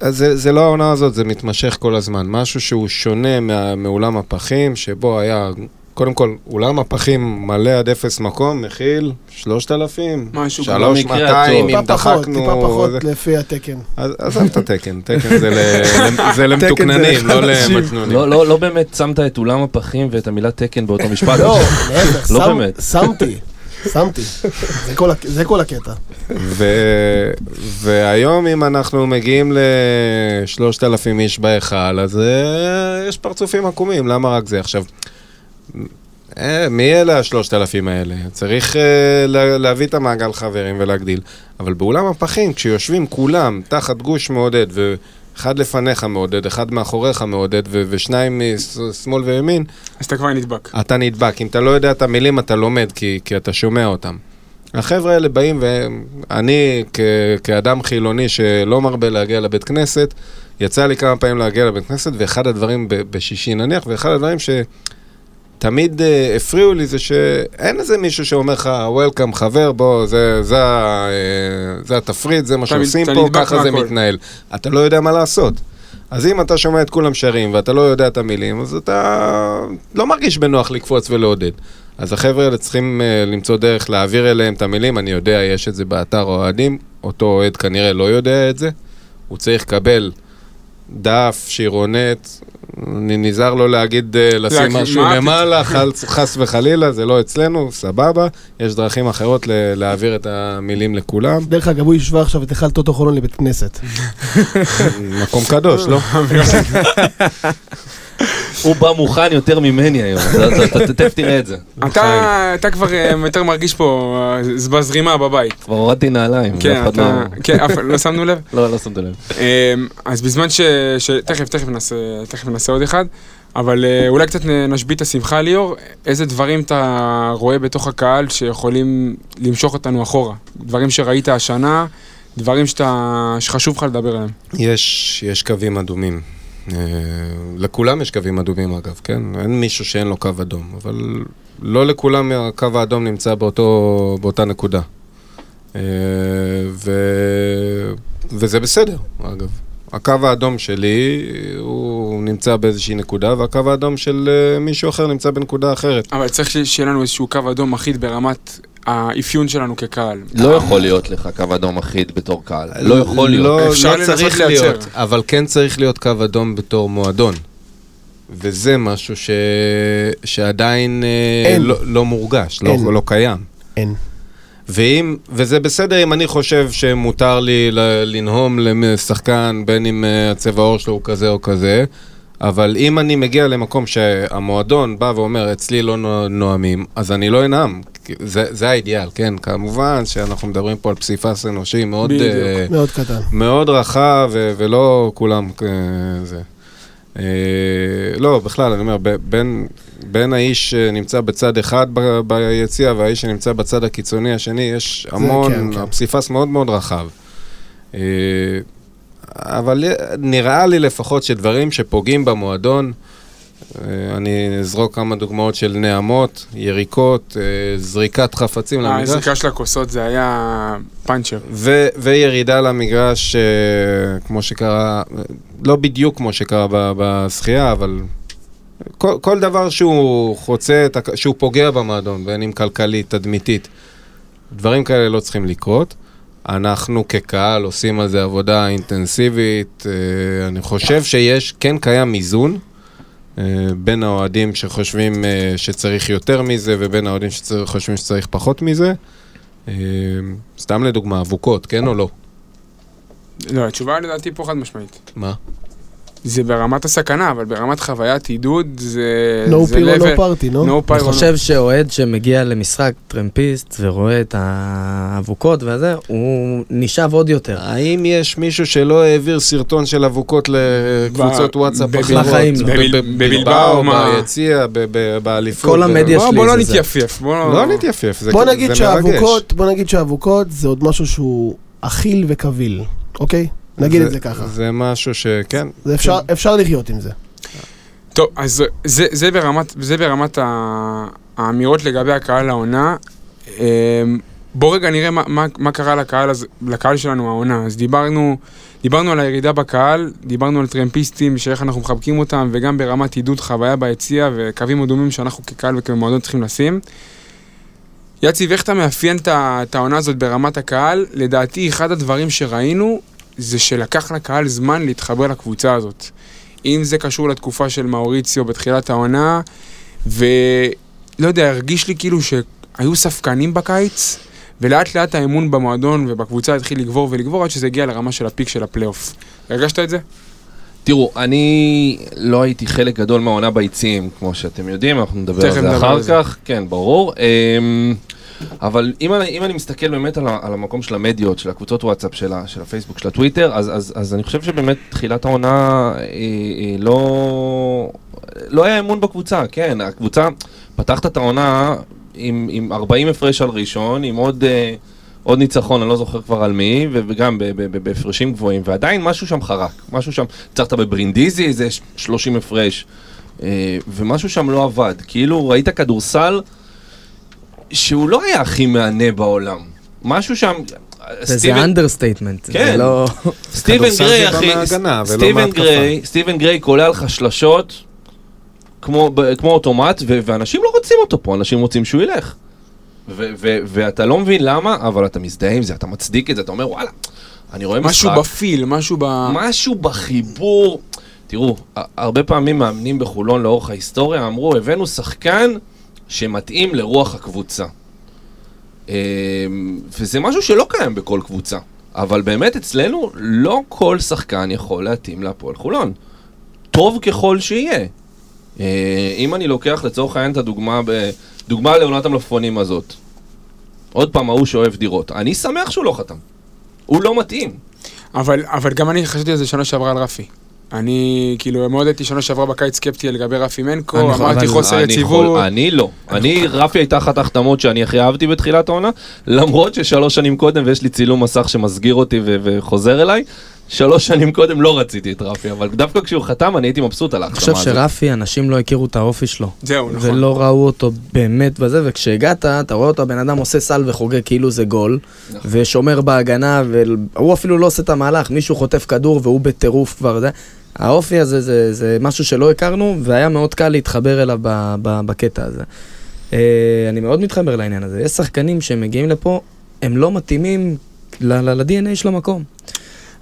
אז זה, זה לא העונה הזאת, זה מתמשך כל הזמן. משהו שהוא שונה מה, מאולם הפחים, שבו היה, קודם כל, אולם הפחים מלא עד אפס מקום, מכיל 3,000, משהו שלוש במקרה מאתיים, הטוב. אם טיפה פחות, דחקנו... טיפה פחות לפי התקן. אז עזוב את התקן, תקן זה, ל, זה למתוקננים, לא לחלשים. למצנונים. לא, לא, לא באמת שמת את אולם הפחים ואת המילה תקן באותו משפט. לא, להפך, לא באמת. שמתי, שמתי. זה כל הק- זה כל הקטע. ו... והיום אם אנחנו מגיעים לשלושת אלפים איש בהיכל, אז uh, יש פרצופים עקומים, למה רק זה? עכשיו, אה, מי אלה השלושת אלפים האלה? צריך uh, לה, להביא את המעגל חברים ולהגדיל. אבל באולם הפחים, כשיושבים כולם תחת גוש מעודד, ואחד לפניך מעודד, אחד מאחוריך מעודד, ו- ושניים משמאל וימין, אז אתה כבר נדבק. אתה נדבק. אם אתה לא יודע את המילים, אתה לומד, כי, כי אתה שומע אותם. החבר'ה האלה באים, ואני כ- כאדם חילוני שלא מרבה להגיע לבית כנסת, יצא לי כמה פעמים להגיע לבית כנסת, ואחד הדברים, ב- בשישי נניח, ואחד הדברים שתמיד uh, הפריעו לי זה שאין איזה מישהו שאומר לך, וולקאם חבר, בוא, זה, זה, ה- אה, זה התפריט, זה מה שעושים פה, ככה זה מהכל. מתנהל. אתה לא יודע מה לעשות. אז אם אתה שומע את כולם שרים ואתה לא יודע את המילים, אז אתה לא מרגיש בנוח לקפוץ ולעודד. אז החבר'ה האלה צריכים uh, למצוא דרך להעביר אליהם את המילים, אני יודע, יש את זה באתר האוהדים, אותו אוהד כנראה לא יודע את זה, הוא צריך לקבל דף, שירונט, אני נזהר לא להגיד, אה, לשים משהו? למעלה, חס- חס וחלילה, זה לא אצלנו, סבבה. יש דרכים אחרות להעביר את המילים לכולם. דרך אגב, הוא השווה עכשיו את היכל טוטו חולון לבית כנסת. מקום קדוש, לא? הוא בא מוכן יותר ממני היום, תכף תראה את זה. אתה אתה כבר אה, יותר מרגיש פה אה, בזרימה בבית. כבר הורדתי נעליים, כן. לא... כן, לא שמנו לב? לא, לא שמת לב. אמ, אז בזמן ש... ש... תכף, תכף נעשה, עוד אחד, אבל אה, אולי קצת נשבית את השמחה ליאור, איזה דברים אתה רואה בתוך הקהל שיכולים למשוך אותנו אחורה? דברים שראית השנה, דברים שאתה... שחשוב לך לדבר עליהם. יש, יש קווים אדומים. אה, לכולם יש קווים אדומים אגב, כן? אין מישהו שאין לו קו אדום, אבל לא לכולם הקו האדום נמצא באותו, באותה נקודה. אה, ו... וזה בסדר, אגב. הקו האדום שלי, הוא נמצא באיזושהי נקודה, והקו האדום של אה, מישהו אחר נמצא בנקודה אחרת. אבל צריך שיהיה לנו איזשהו קו אדום אחיד ברמת האפיון שלנו כקהל. לא יכול להיות לך קו אדום אחיד בתור קהל. לא יכול להיות. לא, אפשר לא לנסות לייצר. להיות, אבל כן צריך להיות קו אדום בתור מועדון. וזה משהו ש... שעדיין אה, אין. לא, לא מורגש, לא, אין. לא קיים. אין. ואם, וזה בסדר אם אני חושב שמותר לי לנהום לשחקן, בין אם אה, הצבע העור שלו הוא כזה או כזה, אבל אם אני מגיע למקום שהמועדון בא ואומר, אצלי לא נו- נואמים, אז אני לא אנאם. זה, זה האידיאל, כן? כמובן שאנחנו מדברים פה על פסיפס אנושי מאוד... בדיוק. אה, מאוד קטן. מאוד רחב, ו- ולא כולם אה, זה. אה, לא, בכלל, אני אומר, ב- בין, בין האיש שנמצא בצד אחד ב- ביציע והאיש שנמצא בצד הקיצוני השני, יש המון, כן, כן. הפסיפס מאוד מאוד רחב. אה, אבל נראה לי לפחות שדברים שפוגעים במועדון, אה, אני אזרוק כמה דוגמאות של נעמות, יריקות, אה, זריקת חפצים למגרש. הזריקה של הכוסות זה היה פאנצ'ר. ו- וירידה למגרש, אה, כמו שקרה, לא בדיוק כמו שקרה בשחייה, אבל כל, כל דבר שהוא חוצה, שהוא פוגע במועדון, בין אם כלכלית, תדמיתית, דברים כאלה לא צריכים לקרות. אנחנו כקהל עושים על זה עבודה אינטנסיבית. אה, אני חושב שיש, כן קיים איזון אה, בין האוהדים שחושבים אה, שצריך יותר מזה ובין האוהדים שחושבים שצריך פחות מזה. סתם לדוגמה, אבוקות, כן או לא? לא, התשובה לדעתי פה חד משמעית. מה? זה ברמת הסכנה, אבל ברמת חוויית עידוד זה... No זה פירו, no party, נו. No אני no- חושב שאוהד שמגיע למשחק טרמפיסט ורואה את האבוקות וזה, הוא נשאב עוד יותר. האם יש מישהו שלא העביר סרטון של אבוקות לקבוצות ב- וואטסאפ אחרות? בחיים לא. בבלבאו? ביציע, ב- ב- באליפות. כל המדיה שלי בוא לא זה זה. נתייפייף, בוא לא... לא נתייפייף, זה בוא זה נגיד מרגש. שהאבוקות, בוא נגיד שהאבוקות זה עוד משהו שהוא אכיל וקביל, אוקיי? נגיד את זה ככה. זה משהו שכן. זה אפשר- אפשר לחיות עם זה. טוב, אז זה, זה ברמת, זה ברמת ה- האמירות לגבי הקהל העונה. אמ, בוא רגע נראה מה, מה, מה קרה לקהל, הזה- לקהל שלנו העונה. אז דיברנו, דיברנו על הירידה בקהל, דיברנו על טרמפיסטים, שאיך אנחנו מחבקים אותם, וגם ברמת עידוד חוויה ביציע וקווים אדומים שאנחנו כקהל וכמועדון צריכים לשים. יציב, איך אתה מאפיין את העונה הזאת ברמת הקהל? לדעתי, אחד הדברים שראינו זה שלקח לקהל זמן להתחבר לקבוצה הזאת. אם זה קשור לתקופה של מאוריציו בתחילת העונה, ולא יודע, הרגיש לי כאילו שהיו ספקנים בקיץ, ולאט לאט האמון במועדון ובקבוצה התחיל לגבור ולגבור עד שזה הגיע לרמה של הפיק של הפלייאוף. הרגשת את זה? תראו, אני לא הייתי חלק גדול מהעונה ביציעים, כמו שאתם יודעים, אנחנו נדבר על זה אחר זה. כך, כן, ברור. אמ, אבל אם אני, אם אני מסתכל באמת על, על המקום של המדיות, של הקבוצות וואטסאפ, של, ה, של הפייסבוק, של הטוויטר, אז, אז, אז אני חושב שבאמת תחילת העונה אה, אה, לא, לא היה אמון בקבוצה, כן, הקבוצה, פתחת את העונה עם, עם 40 הפרש על ראשון, עם עוד... אה, עוד ניצחון, אני לא זוכר כבר על מי, וגם בהפרשים גבוהים, ועדיין משהו שם חרק, משהו שם, הצלחת בברינדיזי איזה ש- 30 הפרש, אה, ומשהו שם לא עבד, כאילו ראית כדורסל שהוא לא היה הכי מהנה בעולם, משהו שם, סטיבן- Understatement. כן. זה לא... סטיבן גריי, זה אחי, סטיבן. גריי, סטיבן גריי קולע לך שלשות כמו, אוטומט, ו- ואנשים לא רוצים אותו פה, אנשים רוצים שהוא ילך. ו- ו- ואתה לא מבין למה, אבל אתה מזדהה עם זה, אתה מצדיק את זה, אתה אומר וואלה, אני רואה משחק... משהו בפיל, משהו ב... משהו בחיבור. תראו, הרבה פעמים מאמנים בחולון לאורך ההיסטוריה אמרו, הבאנו שחקן שמתאים לרוח הקבוצה. אה, וזה משהו שלא קיים בכל קבוצה. אבל באמת אצלנו לא כל שחקן יכול להתאים להפועל חולון. טוב ככל שיהיה. אה, אם אני לוקח לצורך העניין את הדוגמה, ב... דוגמה לעונת המלפפונים הזאת. עוד פעם, ההוא שאוהב דירות. אני שמח שהוא לא חתם. הוא לא מתאים. אבל, אבל גם אני חשבתי על זה שנה שעברה על רפי. אני כאילו מאוד הייתי שנה שעברה בקיץ סקפטי לגבי רפי מנקו, אמרתי חוסר יציבות. אני לא. אני, רפי הייתה אחת ההחתמות שאני הכי אהבתי בתחילת העונה, למרות ששלוש שנים קודם, ויש לי צילום מסך שמסגיר אותי וחוזר אליי, שלוש שנים קודם לא רציתי את רפי, אבל דווקא כשהוא חתם אני הייתי מבסוט על אני ההחתמה חושב הזאת. שרפי, אנשים לא הכירו את האופי שלו. זהו, נכון. ולא ראו אותו באמת בזה, וכשהגעת, אתה רואה אותו, הבן אדם עושה סל וחוגג כאילו זה גול, נכון. ושומר בהגנה, והוא אפילו לא עושה את המהלך, מישהו חוטף כדור והוא בטירוף כבר, זה. האופי הזה זה, זה משהו שלא הכרנו, והיה מאוד קל להתחבר אליו ב, ב, בקטע הזה. אה, אני מאוד מתחבר לעניין הזה. יש שחקנים שמגיעים לפה, הם לא מתאימים ל-DNA של המקום.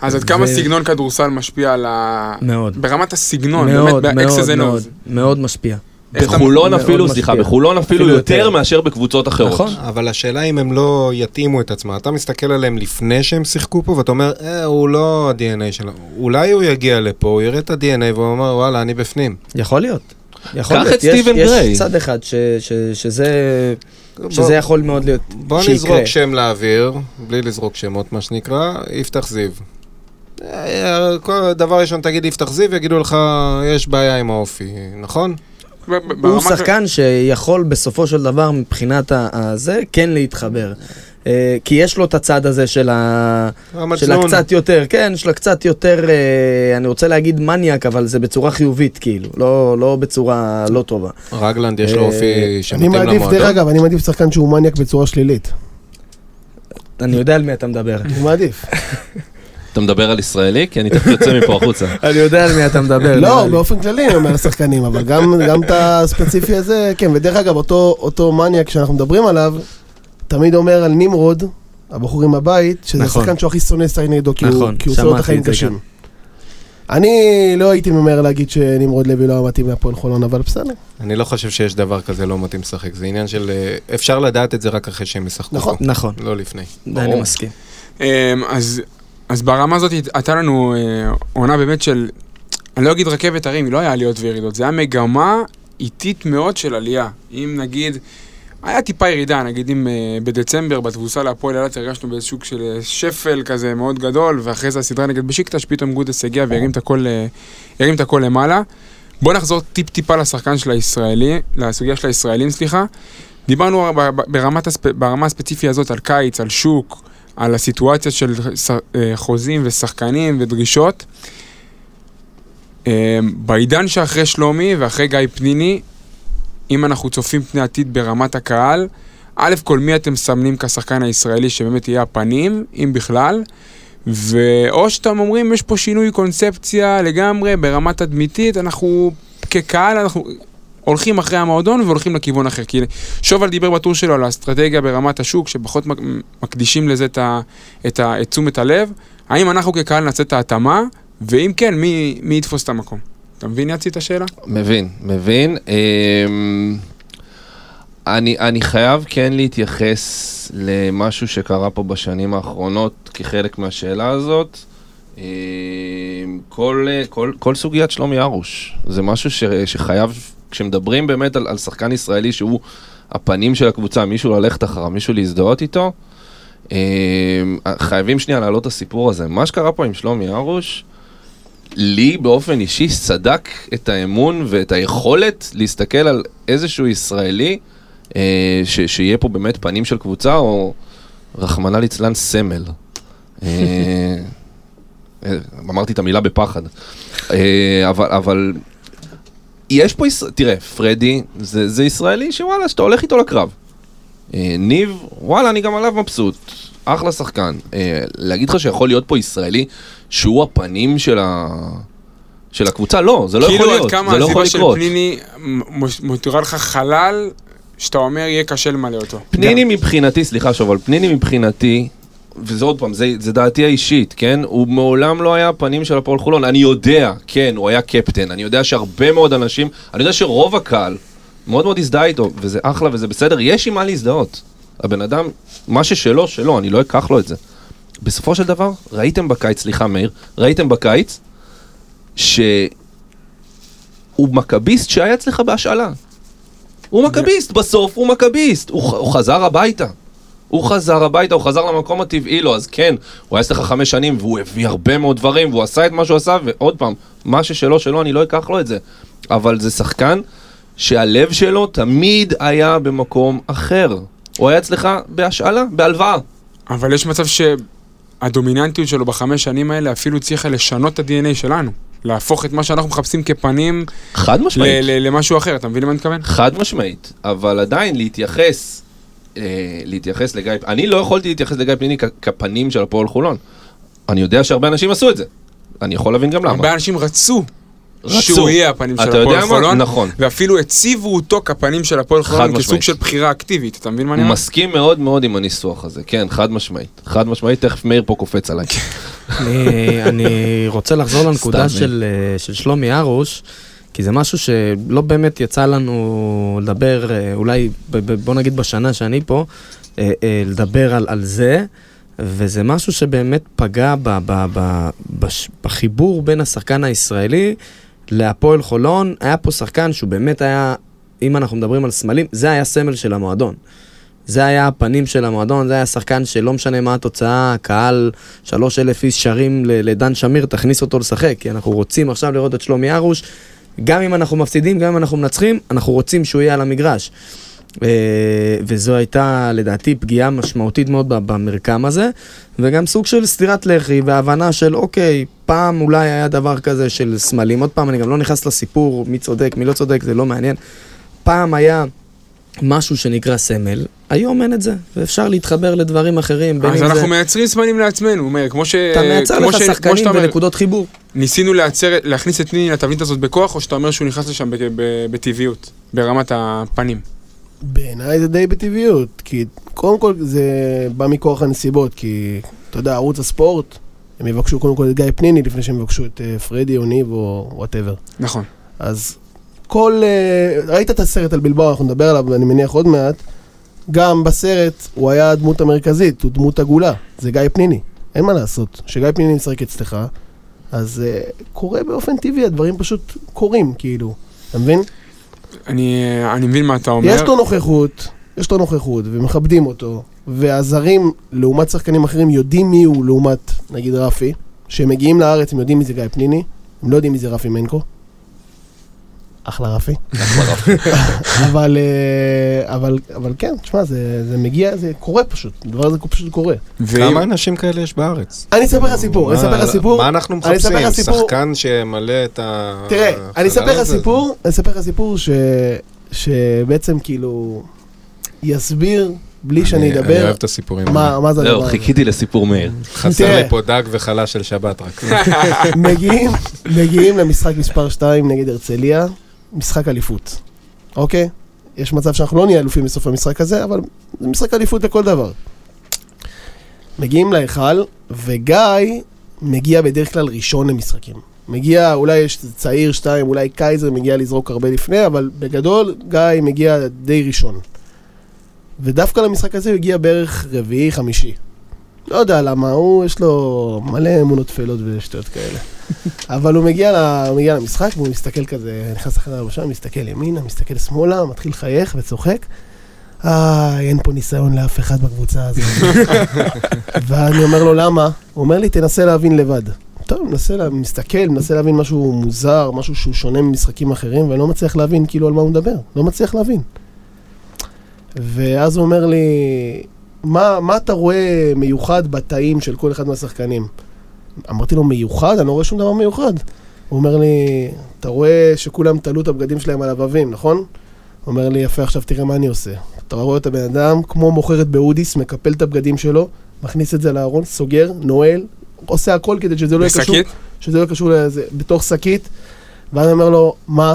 אז עד כמה ו- סגנון כדורסל משפיע על ה... מאוד. ברמת הסגנון, מאוד, באמת, ב-X's and מאוד, משפיע. בחולון אפילו. סליחה, בחולון אפילו יותר. מאשר בקבוצות אחרות. נכון. אבל השאלה אם הם לא יתאימו את עצמם. אתה מסתכל עליהם לפני שהם שיחקו פה, ואתה אומר, אה, הוא לא ה-DNA שלו. אולי הוא יגיע לפה, הוא יראה את ה-DNA והוא אומר, וואלה, אני בפנים. יכול להיות. יכול קח להיות. את יש- סטיבן גריי. יש צד אחד ש, ש, שזה, בוא- שזה יכול מאוד להיות, בוא שיקרה. נזרוק שם לאוויר, בלי לזרוק שמות, מה שנקרא, יפתח זיו. אה, כל דבר ראשון תגיד יפתח זיו, יגידו לך, יש בעיה עם האופי, נכון? הוא שחקן שיכול בסופו של דבר מבחינת הזה כן להתחבר. אה, כי יש לו את הצד הזה של ה... של. הקצת יותר, כן, של הקצת יותר, אה, אני רוצה להגיד מניאק, אבל זה בצורה חיובית, כאילו, לא, לא בצורה לא טובה. רגלנד יש לו אופי אני שמתאים מעדיף, דרך למועדון. אגב, אני מעדיף שחקן שהוא מניאק בצורה שלילית. אני יודע על מי אתה מדבר. אני מעדיף. אתה מדבר על ישראלי? כי אני תכף יוצא מפה החוצה. אני יודע על מי אתה מדבר. לא. באופן כללי אני אומר לשחקנים, אבל גם גם את הספציפי הזה, כן, ודרך אגב, אותו- מניאק שאנחנו מדברים עליו, תמיד אומר על נמרוד, הבחור עם הבית, שזה נכון. השחקן שהוא הכי שונא לשחק נגדו, כי הוא נכון, כי הוא עושה לו את החיים קשים. אני לא הייתי ממהר להגיד שנמרוד לוי לא מתאים להפועל חולון, אבל בסדר. אני לא חושב שיש דבר כזה לא מתאים לשחק, זה עניין של... אה, אפשר לדעת את זה רק אחרי שהם ישחקו נכון. נכון, לא לפני. אני מסכים. אמ, אז, אז ברמה הזאת הייתה לנו אה, עונה באמת של, אני לא אגיד רכבת הרים, היא לא היה עליות וירידות, זה היה מגמה איטית מאוד של עלייה. אם נגיד, היה טיפה ירידה, נגיד אם אה, בדצמבר בתבוסה להפועל אילת הרגשנו באיזשהו של אה, שפל כזה מאוד גדול, ואחרי זה הסדרה נגד בשיקטש, פתאום גודס הגיע והרים את הכל, אה, את הכל למעלה. בוא נחזור טיפ-טיפה לשחקן של הישראלי, לסוגיה של הישראלים, סליחה. דיברנו ברמת הספ... ברמה הספציפית הזאת על קיץ, על שוק, על הסיטואציה של. אה, חוזים ושחקנים ודרישות. אה, בעידן שאחרי שלומי ואחרי גיא פניני, אם אנחנו צופים פני עתיד ברמת הקהל, א' כל מי אתם מסמנים כשחקן הישראלי שבאמת יהיה הפנים, אם בכלל, ואו שאתם אומרים יש פה שינוי קונספציה לגמרי ברמה תדמיתית, אנחנו כקהל אנחנו הולכים אחרי המועדון והולכים לכיוון אחר. כי שובל דיבר בטור שלו על האסטרטגיה ברמת השוק, שפחות מק- מקדישים לזה את, ה, את, ה, את תשומת הלב. האם אנחנו כקהל נעשה את ההתאמה, ואם כן, מי, מי יתפוס את המקום? אתה מבין יצי את השאלה? מבין, מבין. אמ, אני, אני חייב כן להתייחס למשהו שקרה פה בשנים האחרונות כחלק מהשאלה הזאת. אמ, כל, כל, כל סוגיית שלומי ארוש, זה משהו ש, שחייב, כשמדברים באמת על, על שחקן ישראלי שהוא הפנים של הקבוצה, מישהו ללכת אחריו, מישהו להזדהות איתו, אמ, חייבים שנייה להעלות את הסיפור הזה. מה שקרה פה עם שלומי ארוש, לי באופן אישי סדק את האמון ואת היכולת להסתכל על איזשהו ישראלי אה, ש, שיהיה פה באמת פנים של קבוצה, או רחמנא ליצלן סמל. אה, אה, אמרתי את המילה בפחד. אה, אבל, אבל יש פה. תראה, פרדי זה, זה ישראלי שוואלה, שאתה הולך איתו לקרב. אה, ניב, וואלה, אני גם עליו מבסוט. אחלה שחקן. אה, להגיד לך שיכול להיות פה ישראלי שהוא הפנים של, ה... של הקבוצה? לא, זה לא יכול כאילו להיות. עד כמה זה לא יכול העזיבה של לקרות. פניני מותירה לך חלל, שאתה אומר יהיה קשה למלא אותו. פניני מבחינתי, סליחה שוב, אבל פניני מבחינתי, וזה עוד פעם, זה, זה דעתי האישית, כן? הוא מעולם לא היה הפנים של הפועל חולון. אני יודע, כן, הוא היה קפטן. אני יודע שהרבה מאוד אנשים, אני יודע שרוב הקהל מאוד מאוד הזדהה איתו, וזה אחלה וזה בסדר, יש עם מה להזדהות. הבן אדם, מה ששלו, שלו, אני לא אקח לו את זה. בסופו של דבר, ראיתם בקיץ, סליחה מאיר, ראיתם בקיץ, שהוא מכביסט שהיה אצלך בהשאלה. הוא מכביסט, בסוף הוא מכביסט, הוא, הוא חזר הביתה. הוא חזר הביתה, הוא חזר למקום הטבעי לו, אז כן, הוא היה אצלך חמש שנים, והוא הביא הרבה מאוד דברים, והוא עשה את מה שהוא עשה, ועוד פעם, מה ששלו, שלו, אני לא אקח לו את זה. אבל זה שחקן שהלב שלו תמיד היה במקום אחר. הוא היה אצלך בהשאלה, בהלוואה. אבל יש מצב שהדומיננטיות שלו בחמש שנים האלה אפילו הצליחה לשנות את ה-DNA שלנו. להפוך את מה שאנחנו מחפשים כפנים חד משמעית. למשהו אחר, אתה מבין למה אני מתכוון? חד משמעית, אבל עדיין להתייחס, אה, להתייחס לגיא, אני לא יכולתי להתייחס לגיא פניני כ- כפנים של הפועל חולון. אני יודע שהרבה אנשים עשו את זה. אני יכול להבין גם למה. הרבה אנשים רצו. רצו. שהוא יהיה הפנים של הפועל? חולון, נכון. ואפילו הציבו אותו כפנים של הפועל חולון כסוג משמעית. של בחירה אקטיבית, אתה מבין מה אני אומר? מסכים מאוד מאוד עם הניסוח הזה, כן, חד משמעית. חד משמעית, תכף מאיר פה קופץ עליי. אני, אני רוצה לחזור לנקודה סתם, של, אה, של שלומי ארוש, כי זה משהו שלא באמת יצא לנו לדבר, אה, אולי ב- ב- בוא נגיד בשנה שאני פה, אה, אה, לדבר על, על זה, וזה משהו שבאמת פגע ב, ב, ב, בש, בחיבור בין השחקן הישראלי להפועל חולון. היה פה שחקן שהוא באמת היה, אם אנחנו מדברים על סמלים, זה היה סמל של המועדון. זה היה הפנים של המועדון, זה היה שחקן שלא משנה מה התוצאה, קהל, שלוש אלף איש שרים לדן שמיר, תכניס אותו לשחק, כי אנחנו רוצים עכשיו לראות את שלומי ארוש. גם אם אנחנו מפסידים, גם אם אנחנו מנצחים, אנחנו רוצים שהוא יהיה על המגרש. אה, וזו הייתה לדעתי פגיעה משמעותית מאוד במרקם הזה, וגם סוג של סטירת לחי והבנה של אוקיי, פעם אולי היה דבר כזה של סמלים, עוד פעם, אני גם לא נכנס לסיפור מי צודק, מי לא צודק, זה לא מעניין. פעם היה משהו שנקרא סמל, היום אין את זה, ואפשר להתחבר לדברים אחרים, בין אז אם זה... אנחנו מייצרים סמלים לעצמנו, מאיר, כמו ש... אתה מייצר לך ש- שחקנים אומר, ונקודות חיבור. ניסינו לייצר, להכניס את ניני לתבנית הזאת בכוח, או שאתה אומר שהוא נכנס לשם ב- ב- בטבעיות, ברמת הפנים. בעיניי זה די בטבעיות, כי קודם כל זה בא מכוח הנסיבות, כי אתה יודע, ערוץ הספורט, הם יבקשו קודם כל את גיא פניני לפני שהם יבקשו את אה, פרדי או ניב או whatever. נכון. אז כל... אה, ראית את הסרט על בלבאו, אנחנו נדבר עליו, אני מניח עוד מעט. גם בסרט הוא היה הדמות המרכזית, הוא דמות עגולה, זה גיא פניני, אין מה לעשות. כשגיא פניני משחק אצלך, אז אה, קורה באופן טבעי, הדברים פשוט קורים, כאילו, אתה מבין? אני, אני מבין מה אתה אומר. יש לו נוכחות, יש לו נוכחות, ומכבדים אותו, והזרים, לעומת שחקנים אחרים, יודעים מי הוא לעומת, נגיד, רפי, שהם מגיעים לארץ, הם יודעים מי זה גיא פניני, הם לא יודעים מי זה רפי מנקו. אחלה רפי. אבל, אה, אבל, אבל כן, תשמע, זה, זה מגיע, זה קורה פשוט, הדבר הזה פשוט קורה. כמה אנשים כאלה יש בארץ? אני אספר לך סיפור, אני אספר לך מה- סיפור. מה אנחנו מחפשים? שחקן שימלא את ה... תראה, אני אספר לך? סיפור, אני אספר לך סיפור ש... שבעצם כאילו יסביר, בלי שאני אני- אני אדבר, אוהב את הסיפורים. מה האלה. מה זה הדבר זהו, הזה. חיכיתי לסיפור מאיר. חסר. לי פה דג וחלה של שבת רק. מגיעים, מגיעים למשחק מספר 2 נגד הרצליה, משחק אליפות, אוקיי? יש מצב שאנחנו לא נהיה אלופים בסוף המשחק הזה, אבל זה משחק אליפות לכל דבר. מגיעים להיכל, וגיא מגיע בדרך כלל ראשון למשחקים. מגיע, אולי יש צעיר שתיים, אולי קייזר מגיע לזרוק הרבה לפני, אבל בגדול גיא מגיע די ראשון. ודווקא למשחק הזה הוא הגיע בערך רביעי, חמישי. לא יודע למה, הוא יש לו מלא אמונות טפלות ושטויות כאלה. אבל הוא מגיע, ל, הוא מגיע למשחק והוא מסתכל כזה, נכנס לחדר הלבשה, מסתכל ימינה, מסתכל שמאלה, מתחיל לחייך וצוחק. איי, אין פה ניסיון לאף אחד בקבוצה הזאת. ואני אומר לו, למה? הוא אומר לי, תנסה להבין לבד. טוב, מנסה, לה, מסתכל, מנסה להבין משהו מוזר, משהו שהוא שונה ממשחקים אחרים, ואני לא מצליח להבין כאילו על מה הוא מדבר. לא מצליח להבין. ואז הוא אומר לי, מה, מה אתה רואה מיוחד בתאים של כל אחד מהשחקנים? אמרתי לו, מיוחד? אני לא רואה שום דבר מיוחד. הוא אומר לי, אתה רואה שכולם תלו את הבגדים שלהם על הבבים, נכון? הוא אומר לי, יפה, עכשיו תראה מה אני עושה. אתה רואה את הבן אדם, כמו מוכרת באודיס, מקפל את הבגדים שלו, מכניס את זה לארון, סוגר, נועל, עושה הכל כדי שזה לא יהיה קשור? שזה לא קשור לזה, בתוך שקית. ואז אני אומר לו, מה?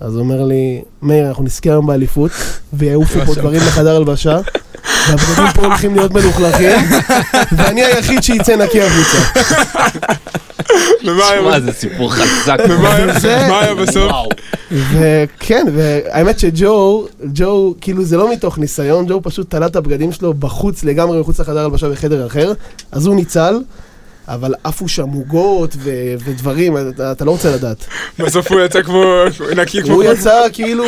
אז הוא אומר לי, מאיר, אנחנו נזכה היום באליפות, ויעופו פה דברים לחדר הלבשה, והבגדים פה הולכים להיות מלוכלכים, ואני היחיד שיצא נקי החוצה. מה זה סיפור חזק. ומה היה- בסוף? וכן, והאמת שג'ו, ג'ו, כאילו זה לא מתוך ניסיון, ג'ו פשוט תלה את הבגדים שלו בחוץ לגמרי, מחוץ לחדר הלבשה בחדר אחר, אז הוא ניצל, אבל עפו שם עוגות ו- ודברים, אתה, אתה לא רוצה לדעת. בסוף הוא יצא כמו נקי כמו... הוא יצא כאילו,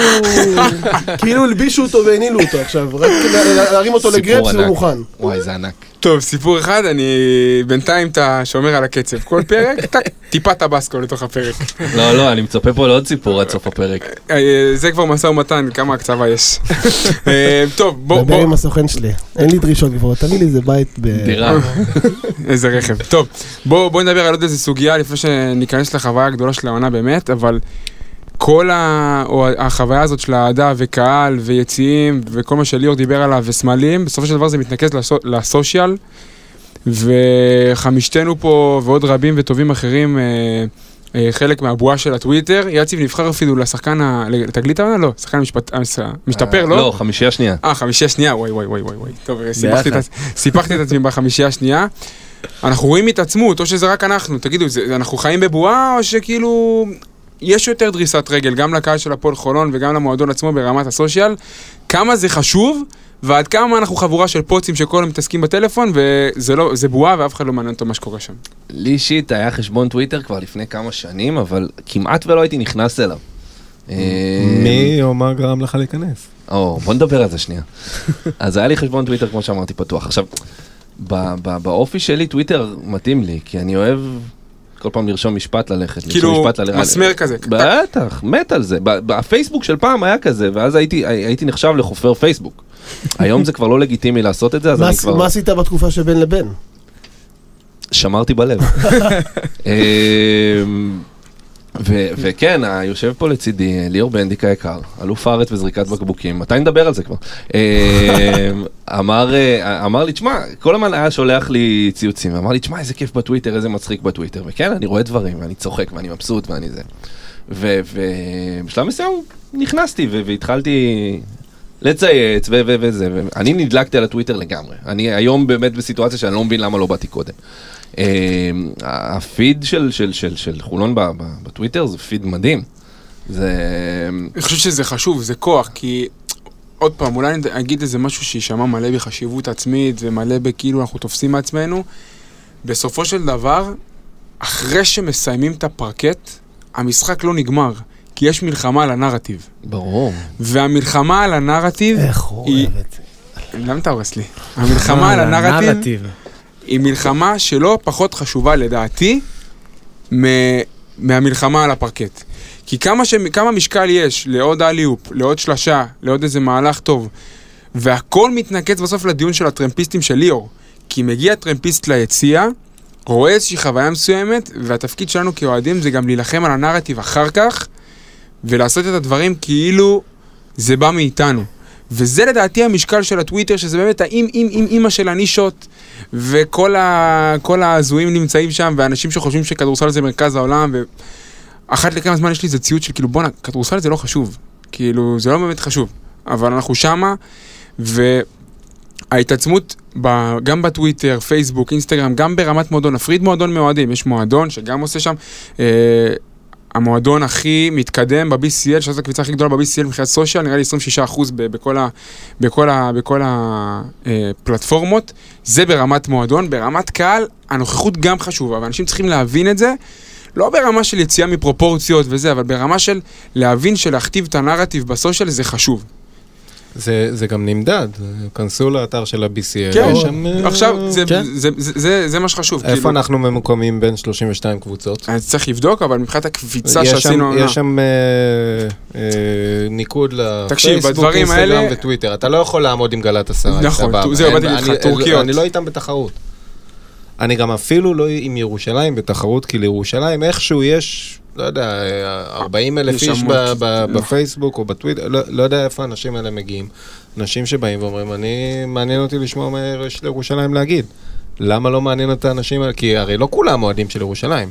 כאילו הלבישו אותו והנעילו אותו עכשיו, רק לה- להרים אותו לגרפס והוא. מוכן. וואי, זה ענק. טוב, סיפור אחד, אני בינתיים אתה שומר על הקצב. כל פרק, טק, טיפה טבסקו לתוך הפרק. לא, לא, אני מצפה פה לעוד סיפור עד סוף הפרק. אה, זה כבר משא ומתן, כמה הקצבה יש. אה, טוב, בוא, דבר בוא, עם הסוכן שלי, אין לי דרישות גבוהות, תביא לי איזה בית ב... דירה. איזה רכב. טוב, בוא, בוא נדבר על עוד איזה סוגיה לפני שניכנס לחוויה הגדולה של העונה באמת, אבל כל ה... או החוויה הזאת של אהדה וקהל ויציעים וכל מה שליאור דיבר עליו וסמלים, בסופו של דבר זה מתנקז לסו... לסושיאל, וחמישתנו פה ועוד רבים וטובים אחרים, אה, אה, חלק מהבועה של הטוויטר, יציב נבחר אפילו לשחקן, ה... לתגלית העונה? לא, שחקן המשפט... המשתפר, לא? לא, חמישייה שנייה. אה, חמישייה שנייה, וואי וואי וואי וואי. טוב, סיפחתי את, סיפחתי את עצמי בחמישייה השנייה. אנחנו רואים התעצמות, או שזה רק אנחנו, תגידו, זה, אנחנו חיים בבועה, או שכאילו... יש יותר דריסת רגל, גם לקהל של הפועל חולון וגם למועדון עצמו ברמת הסושיאל. כמה זה חשוב, ועד כמה אנחנו חבורה של פוצים שכל היום מתעסקים בטלפון, וזה לא, זה בועה ואף אחד לא מעניין אותו מה שקורה שם. לי אישית היה חשבון טוויטר כבר לפני כמה שנים, אבל כמעט ולא הייתי נכנס אליו. אה, מי או מה גרם לך להיכנס? או, בוא נדבר על זה שנייה. אז היה לי חשבון טוויטר, כמו שאמרתי, פתוח. עכשיו, ב- ב- באופי שלי טוויטר מתאים לי, כי אני אוהב כל פעם לרשום משפט ללכת. לרשום כאילו, משפט ללכת. מסמר כזה. בטח, מת על זה. ב- בפייסבוק של פעם היה כזה, ואז הייתי, הייתי נחשב לחופר פייסבוק. היום זה כבר לא לגיטימי לעשות את זה, אז מה אני כבר... מה עשית בתקופה שבין לבין? שמרתי בלב. ו- וכן, יושב פה לצידי אה, ליאור בנדיק היקר, אלוף הארץ בזריקת בקבוקים, מתי נדבר על זה כבר? אמ, אמר, אה, אמר לי, תשמע, כל הזמן היה שולח לי ציוצים, אמר לי, תשמע, איזה כיף בטוויטר, איזה מצחיק בטוויטר, וכן, אני רואה דברים, ואני צוחק, ואני מבסוט, ואני זה. ובשלב מסוים נכנסתי והתחלתי לצייץ ו- ו- וזה, ואני נדלקתי על הטוויטר לגמרי. אני היום באמת בסיטואציה שאני לא מבין למה לא באתי קודם. אה, הפיד של, של, של, של חולון בטוויטר זה פיד מדהים. זה... אני חושב שזה חשוב, זה כוח, כי עוד פעם, אולי אני אגיד איזה משהו שיישמע מלא בחשיבות עצמית ומלא בכאילו אנחנו תופסים מעצמנו. בסופו של דבר, אחרי שמסיימים את הפרקט, המשחק לא נגמר, כי יש מלחמה על הנרטיב. ברור. והמלחמה על הנרטיב, איך הוא היא- אוהב את זה. למה אתה הורס לי? המלחמה על הנרטיב היא מלחמה שלא פחות חשובה לדעתי מ- מהמלחמה על הפרקט. כי כמה, ש... כמה משקל יש לעוד אליופ, לעוד שלשה, לעוד איזה מהלך טוב, והכל מתנקז בסוף לדיון של הטרמפיסטים של ליאור. כי מגיע טרמפיסט ליציע, רואה איזושהי חוויה מסוימת, והתפקיד שלנו כאוהדים זה גם להילחם על הנרטיב אחר כך, ולעשות את הדברים כאילו זה בא מאיתנו. וזה לדעתי המשקל של הטוויטר, שזה באמת האם אם אם אימא של הנישות, וכל ה- ההזויים נמצאים שם, ואנשים שחושבים שכדורסל זה מרכז העולם, ואחת לכמה זמן יש לי איזה ציוץ של כאילו בואנה, כדורסל זה לא חשוב, כאילו זה לא באמת חשוב, אבל אנחנו שמה, וההתעצמות ב, גם בטוויטר, פייסבוק, אינסטגרם, גם ברמת מועדון, נפריד מועדון מאוהדים, יש מועדון שגם עושה שם, אה, המועדון הכי מתקדם ב-BCL, שזו הקבוצה הכי גדולה ב-BCL מבחינת סושיאל, נראה לי 26% ב- בכל ה- בכל ה- בכל הפלטפורמות, זה ברמת מועדון, ברמת קהל, הנוכחות גם חשובה, ואנשים צריכים להבין את זה, לא ברמה של יציאה מפרופורציות וזה, אבל ברמה של להבין שלהכתיב את הנרטיב בסושיאל זה חשוב. זה, זה גם נמדד, כנסו לאתר של ה-BCL, כן, שם... אה, עכשיו, זה, כן. זה, זה, זה, זה מה שחשוב. איפה כאילו, אנחנו ממוקמים בין 32 קבוצות? אני צריך לבדוק, אבל מבחינת הקפיצה יש שעשינו... שם, יש שם אה, אה, ניקוד תקשיב, לפייסבוק, אינסטגרם האלה- וטוויטר. אתה לא יכול לעמוד עם גלת עשרה, נכון, סבבה. זהו, באתי להגיד לך, אני- טורקיות. אני לא איתם בתחרות. אני גם אפילו לא עם ירושלים בתחרות, כי לירושלים איכשהו יש, לא יודע, אה, 40 אלף יש איש ב- ב- נכון. בפייסבוק או בטוויטר, לא- לא יודע איפה האנשים האלה מגיעים. אנשים שבאים ואומרים, אני, מעניין אותי לשמוע מה יש לירושלים להגיד. למה לא מעניין את האנשים האלה? כי הרי לא כולם אוהדים של ירושלים.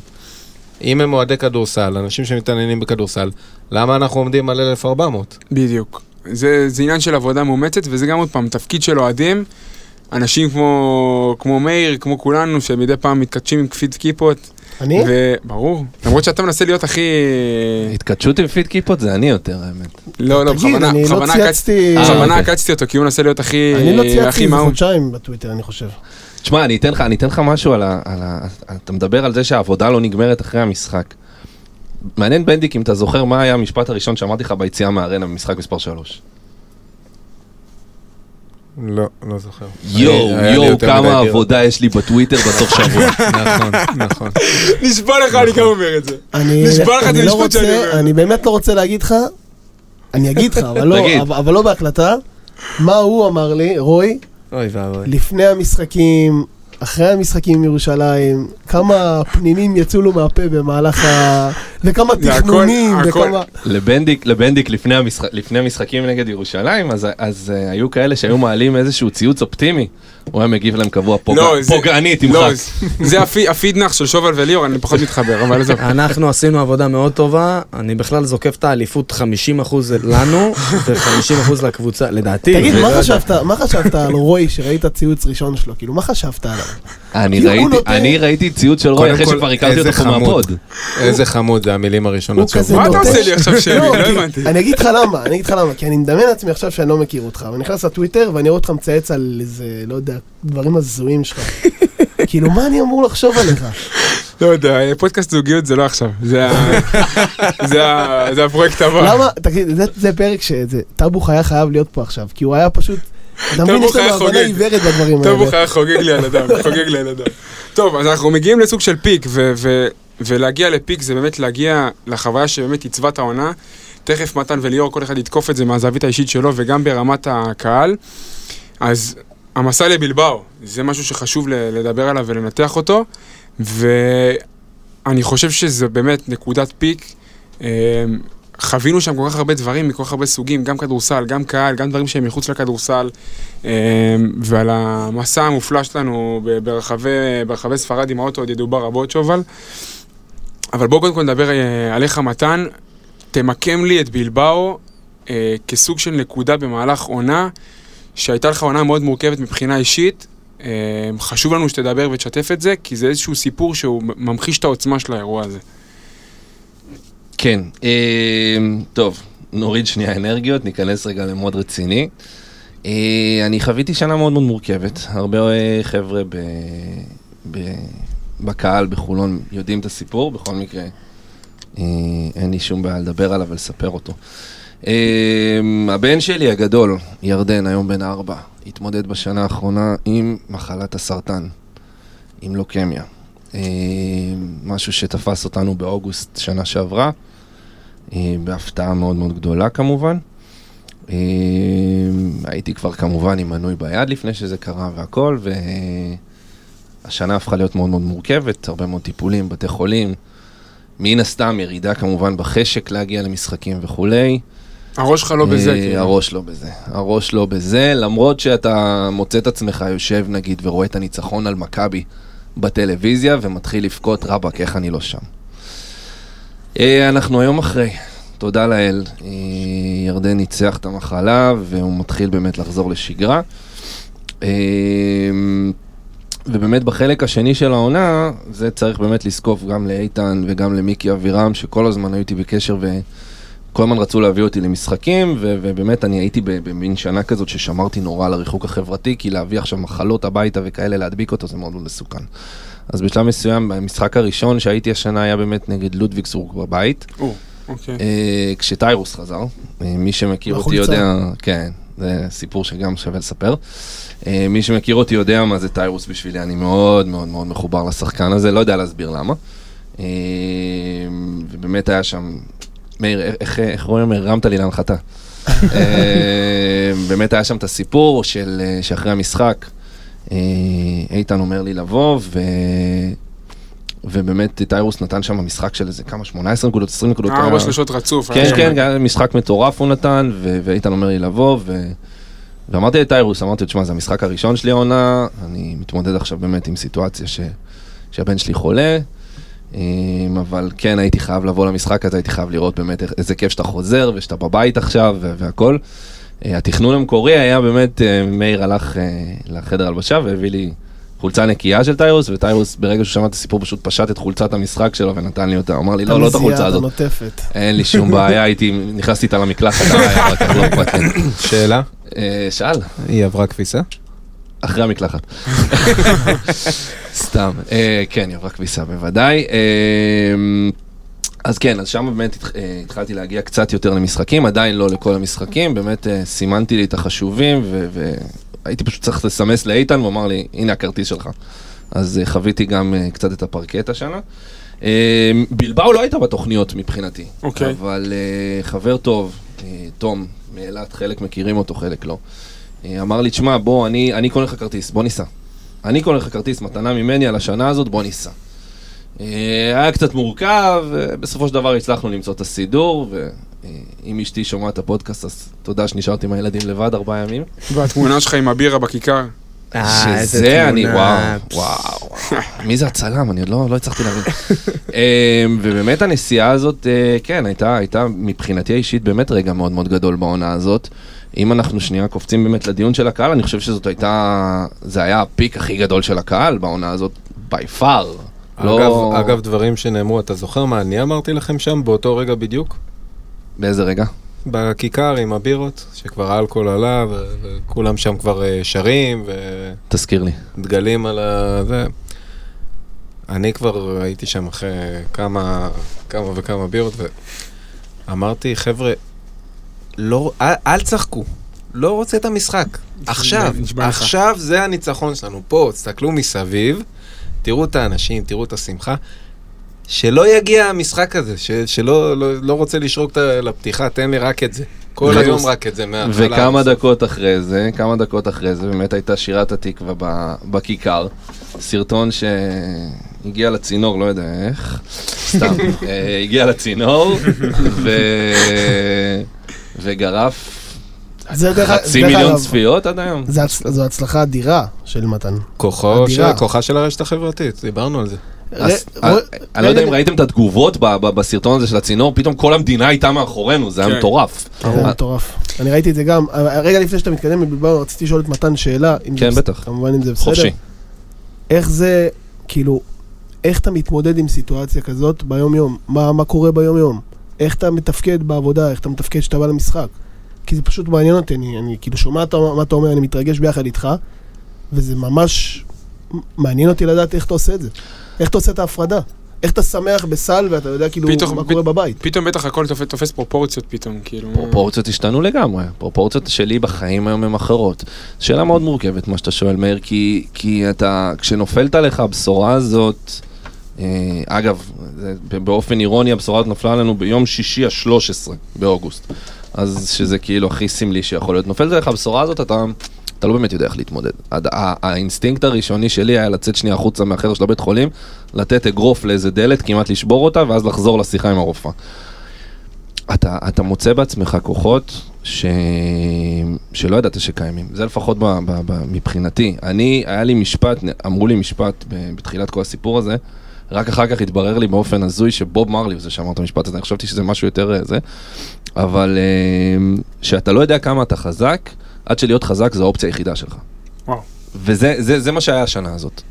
אם הם אוהדי כדורסל, אנשים שמתעניינים בכדורסל, למה אנחנו עומדים על 1,400? בדיוק. זה, זה עניין של עבודה מאומצת, וזה גם עוד פעם תפקיד של אוהדים. אנשים כמו, כמו מאיר, כמו כולנו, שמדי פעם מתכתשים עם כפית כיפות. אני? וברור, למרות שאתה מנסה להיות הכי... התכתשות עם פיד כיפות זה אני יותר, האמת. לא, לא, בכוונה, אני לא בכוונה צייצתי... עקצתי- בכוונה אה, עקצתי אותו, כי הוא מנסה להיות הכי... אני לא צייצתי איזה. חודשיים בטוויטר, אני חושב. תשמע, אני אתן לך, אני אתן לך משהו על ה, על ה... אתה מדבר על זה שהעבודה לא נגמרת אחרי המשחק. מעניין בנדיק אם אתה זוכר מה היה המשפט הראשון שאמרתי לך ביציאה מהארנה במשחק מספר 3. לא, לא זוכר. יואו, יואו, כמה. עבודה יש לי בטוויטר בסוף שבוע. נכון, נכון. נשבע לך, אני גם אומר את זה. אני, נשבע לך את לא המשפט שאני אומר. אני באמת לא רוצה להגיד לך, אני אגיד לך, אבל לא, אבל לא בהקלטה, מה הוא אמר לי, רוי, אוי ואבוי. לפני המשחקים, אחרי המשחקים עם ירושלים, כמה פנינים יצאו לו מהפה במהלך ה... וכמה תכנונים, וכמה... לבנדיק, לבנדיק לפני, המשחק, לפני המשחקים נגד ירושלים, אז, אז uh, היו כאלה שהיו מעלים איזשהו ציוץ אופטימי. הוא היה מגיב להם קבוע פוג... לא, פוגעני, לא, תמחק. זה- זה הפי- הפידנח של שובל וליאור, אני פחות מתחבר, אבל עזוב. אנחנו עשינו עבודה מאוד טובה, אני בכלל זוקף את האליפות 50% לנו ו-50% לקבוצה, לדעתי. תגיד, לא מה חשבת על רוי שראית ציוץ ראשון שלו? כאילו, מה חשבת עליו? אני, ראיתי, נותן- אני ראיתי ציוץ של רוי אחרי כל, שכבר הכרתי אותו פה חמוד. מהפוד. איזה חמוד, זה המילים הראשונות כזה מה אתה עושה לי עכשיו? לא, לא כי- הבנתי. אני אגיד לך למה, אני אגיד לך למה, כי אני מדמיין לעצמי עכשיו שאני לא מכיר אותך, ואני נכנס לטוויטר ואני רואה אותך מצייץ על איזה, לא יודע, דברים הזויים שלך. כאילו, מה אני אמור לחשוב עליך? לא יודע, פודקאסט זוגיות זה לא עכשיו. זה הפרויקט הבא. למה, תגיד, זה- זה פרק שזה, טאבוך היה חייב להיות פה עכשיו, כי הוא היה פשוט, אתה מבין, יש לנו הבנה. עיוורת בדברים טוב, הוא האלה. חוגג לי על הדם, חוגג לי על הדם. טוב, אז אנחנו מגיעים לסוג של פיק, ולהגיע לפיק זה באמת להגיע לחוויה שבאמת עיצבה את העונה. תכף מתן וליאור, כל אחד יתקוף את זה מהזווית האישית שלו וגם ברמת הקהל. אז המסע לבלבאו, זה משהו שחשוב לדבר עליו ולנתח אותו, ואני חושב שזה באמת נקודת פיק. חווינו שם כל כך הרבה דברים מכל כך הרבה סוגים, גם כדורסל, גם קהל, גם דברים שהם מחוץ לכדורסל, אה, ועל המסע המופלא שלנו ברחבי, ברחבי ספרד עם האוטו עוד ידובר רבות שובל. אבל בואו קודם כל נדבר אה, עליך מתן, תמקם לי את בלבאו אה, כסוג של נקודה במהלך עונה, שהייתה לך עונה מאוד מורכבת מבחינה אישית. אה, חשוב לנו שתדבר ותשתף את זה, כי זה איזשהו סיפור שהוא ממחיש את העוצמה של האירוע הזה. כן, אה, טוב, נוריד שנייה אנרגיות, ניכנס רגע למוד רציני. אה, אני חוויתי שנה מאוד מאוד מורכבת, הרבה אה, חבר'ה ב, ב, בקהל בחולון יודעים את הסיפור, בכל מקרה אה, אין לי שום בעיה לדבר עליו ולספר אותו. הבן שלי הגדול, ירדן, היום בן ארבע, התמודד בשנה האחרונה עם מחלת הסרטן, עם לוקמיה. אה, משהו שתפס אותנו באוגוסט שנה שעברה, אה, בהפתעה מאוד מאוד גדולה כמובן. אה, הייתי כבר כמובן עם מנוי ביד לפני שזה קרה והכל, והשנה הפכה להיות מאוד מאוד מורכבת, הרבה מאוד טיפולים, בתי חולים, מן הסתם ירידה כמובן בחשק להגיע למשחקים וכולי. הראש שלך לא בזה, כאילו. הראש לא בזה. הראש לא בזה, למרות שאתה מוצא את עצמך יושב נגיד ורואה את הניצחון על מכבי בטלוויזיה ומתחיל לבכות רבאק, איך אני לא שם. אה, אנחנו היום אחרי, תודה לאל. אה, ירדן ניצח את המחלה והוא מתחיל באמת לחזור לשגרה. אה, ובאמת בחלק השני של העונה, זה צריך באמת לזקוף גם לאיתן וגם למיקי אבירם, שכל הזמן היו איתי בקשר ו... כל הזמן רצו להביא אותי למשחקים, ו- ובאמת אני הייתי במין שנה כזאת ששמרתי נורא על הריחוק החברתי, כי להביא עכשיו מחלות הביתה וכאלה, להדביק אותו, זה מאוד מאוד מסוכן. אז בשלב מסוים, המשחק הראשון שהייתי השנה היה באמת נגד לודוויגסבורג בבית, או, אוקיי. אה, כשטיירוס חזר. אה, מי שמכיר אותי. יודע, כן, זה סיפור שגם שווה לספר. אה, מי שמכיר אותי יודע מה זה טיירוס בשבילי, אני מאוד מאוד מאוד מחובר לשחקן הזה, לא יודע להסביר למה. אה, ובאמת היה שם, מאיר, איך, איך רואים, הרמת לי להנחתה. אה, באמת היה שם את הסיפור של, אה, שאחרי המשחק, אה, איתן אומר לי לבוא, ו... ובאמת טיירוס נתן שם משחק של איזה כמה, 18 נקודות, 20 נקודות. ארבע שלושות רצוף. כן, כן, היה משחק מטורף הוא נתן, ואיתן אומר לי לבוא, ו... ואמרתי לטיירוס, אמרתי לו, תשמע, זה המשחק הראשון שלי העונה, אני מתמודד עכשיו באמת עם סיטואציה ש... שהבן שלי חולה, אבל כן, הייתי חייב לבוא למשחק הזה, הייתי חייב לראות באמת איזה כיף שאתה חוזר, ושאתה בבית עכשיו, והכל. אה, התכנון המקורי היה באמת, אה, מאיר הלך אה, לחדר הלבשה והביא לי חולצה נקייה של טיירוס, וטיירוס ברגע שהוא שמע את הסיפור פשוט פשט את חולצת המשחק שלו ונתן לי אותה, אמר לי לא, לא את החולצה הזאת. אין לי שום בעיה, הייתי, נכנסתי איתה למקלחת, לא. שאלה? שאל, היא עברה כביסה? אחרי המקלחת. סתם, אה, כן, עברה כביסה בוודאי. אה, אז כן, אז שם באמת אה, התחלתי להגיע קצת יותר למשחקים, עדיין לא לכל המשחקים, באמת סימנתי לי את החשובים, והייתי פשוט צריך לסמס לאיתן, הוא אמר לי, הנה הכרטיס שלך. אז חוויתי גם קצת את הפרקט השנה. בלבאו לא הייתה בתוכניות מבחינתי, אוקיי. אבל חבר טוב, תום, מאילת, חלק מכירים אותו, חלק לא. אמר לי, תשמע, בוא, אני, אני קונה לך כרטיס, בוא ניסע. אני קונה לך כרטיס מתנה ממני על השנה הזאת, בוא ניסע. אה, היה קצת מורכב, אה, בסופו של דבר הצלחנו למצוא את הסידור, ואם אשתי שומעת את הפודקאסט, אז תודה שנשארתי עם הילדים לבד ארבעה ימים. והתמונה שלך עם הבירה בכיכר. אה, שזה אני. וואו, וואו. מי זה הצלם? אני עוד לא, לא הצלחתי להבין. ובאמת הנסיעה הזאת, כן, הייתה מבחינתי האישית באמת רגע מאוד מאוד גדול בעונה הזאת. אם אנחנו שנייה קופצים באמת לדיון של הקהל, אני חושב שזאת הייתה, זה היה הפיק הכי גדול של הקהל בעונה הזאת, by far. לא... אגב, אגב, דברים שנאמרו, אתה זוכר מה אני אמרתי לכם שם באותו רגע בדיוק? באיזה רגע? בכיכר עם הבירות, שכבר האלכוהול עלה, ו- וכולם שם כבר אה, שרים, תזכיר לי. ודגלים על ה... זה. אני כבר הייתי שם אחרי כמה, כמה וכמה בירות, ואמרתי, חבר'ה, לא, אל, אל תשחקו, לא רוצה את המשחק. עכשיו. עכשיו זה הניצחון שלנו. פה, תסתכלו מסביב, תראו את האנשים, תראו את השמחה. שלא יגיע המשחק הזה, ש, שלא לא, לא רוצה לשרוק את לפתיחה, תן לי רק את זה. כל ו- היום רק את זה מההתחלה. וכמה. דקות אחרי זה, כמה דקות אחרי זה, באמת הייתה שירת התקווה בכיכר. סרטון שהגיע לצינור, לא יודע איך, סתם, אה, הגיע לצינור, ו... וגרף חצי מיליון צפיות עד היום. זו הצלחה אדירה של מתן. כוחה של הרשת החברתית, דיברנו על זה. אה, אני לא יודע אם ראיתם את התגובות בסרטון הזה של הצינור, פתאום כל המדינה הייתה מאחורינו, זה היה כן. מטורף. זה היה מטורף. אני ראיתי את זה גם. רגע לפני שאתה מתקדם רציתי לשאול את מתן שאלה. אם כן, בטח. כמובן אם זה בסדר. חופשי. איך זה, כאילו, איך אתה מתמודד עם סיטואציה כזאת ביום-יום? מה קורה ביום-יום? איך אתה מתפקד בעבודה? איך אתה מתפקד כשאתה בא למשחק? כי זה פשוט מעניין אותי, אני, אני כאילו שומע את מה אתה אומר, אני מתרגש ביחד איתך, וזה ממש מעניין אותי לדעת איך אתה עושה את זה. איך אתה עושה את ההפרדה? איך אתה שמח בסל ואתה יודע כאילו פתאום- מה קורה בבית? פתאום בטח הכל תופס- תופס פרופורציות פתאום, כאילו... פרופורציות השתנו לגמרי, פרופורציות שלי בחיים היום הן אחרות. שאלה מאוד מורכבת מה שאתה שואל מאיר, כי, כי אתה, כשנופלת עליך הבשורה הזאת, אה, אגב, באופן אירוני הבשורה הזאת נפלה עלינו ביום שישי ה-13 באוגוסט, אז שזה כאילו הכי סמלי שיכול להיות. נופלת עליך הבשורה הזאת, אתה... אתה לא באמת יודע איך להתמודד. הד- ה- האינסטינקט הראשוני שלי היה לצאת שנייה החוצה מהחדר של הבית חולים, לתת אגרוף לאיזה דלת, כמעט לשבור אותה, ואז לחזור לשיחה עם הרופאה. אתה, אתה מוצא בעצמך כוחות ש... שלא ידעת שקיימים. זה לפחות ב, ב, ב, מבחינתי. אני, היה לי משפט, אמרו לי משפט בתחילת כל הסיפור הזה, רק אחר כך התברר לי באופן הזוי שבוב מרלי הוא זה שאמר את המשפט הזה, אני חשבתי שזה משהו יותר אה, זה, אבל אה, שאתה לא יודע כמה אתה חזק, עד שלהיות חזק זו האופציה היחידה שלך. וואו. וזה זה, זה מה שהיה השנה הזאת.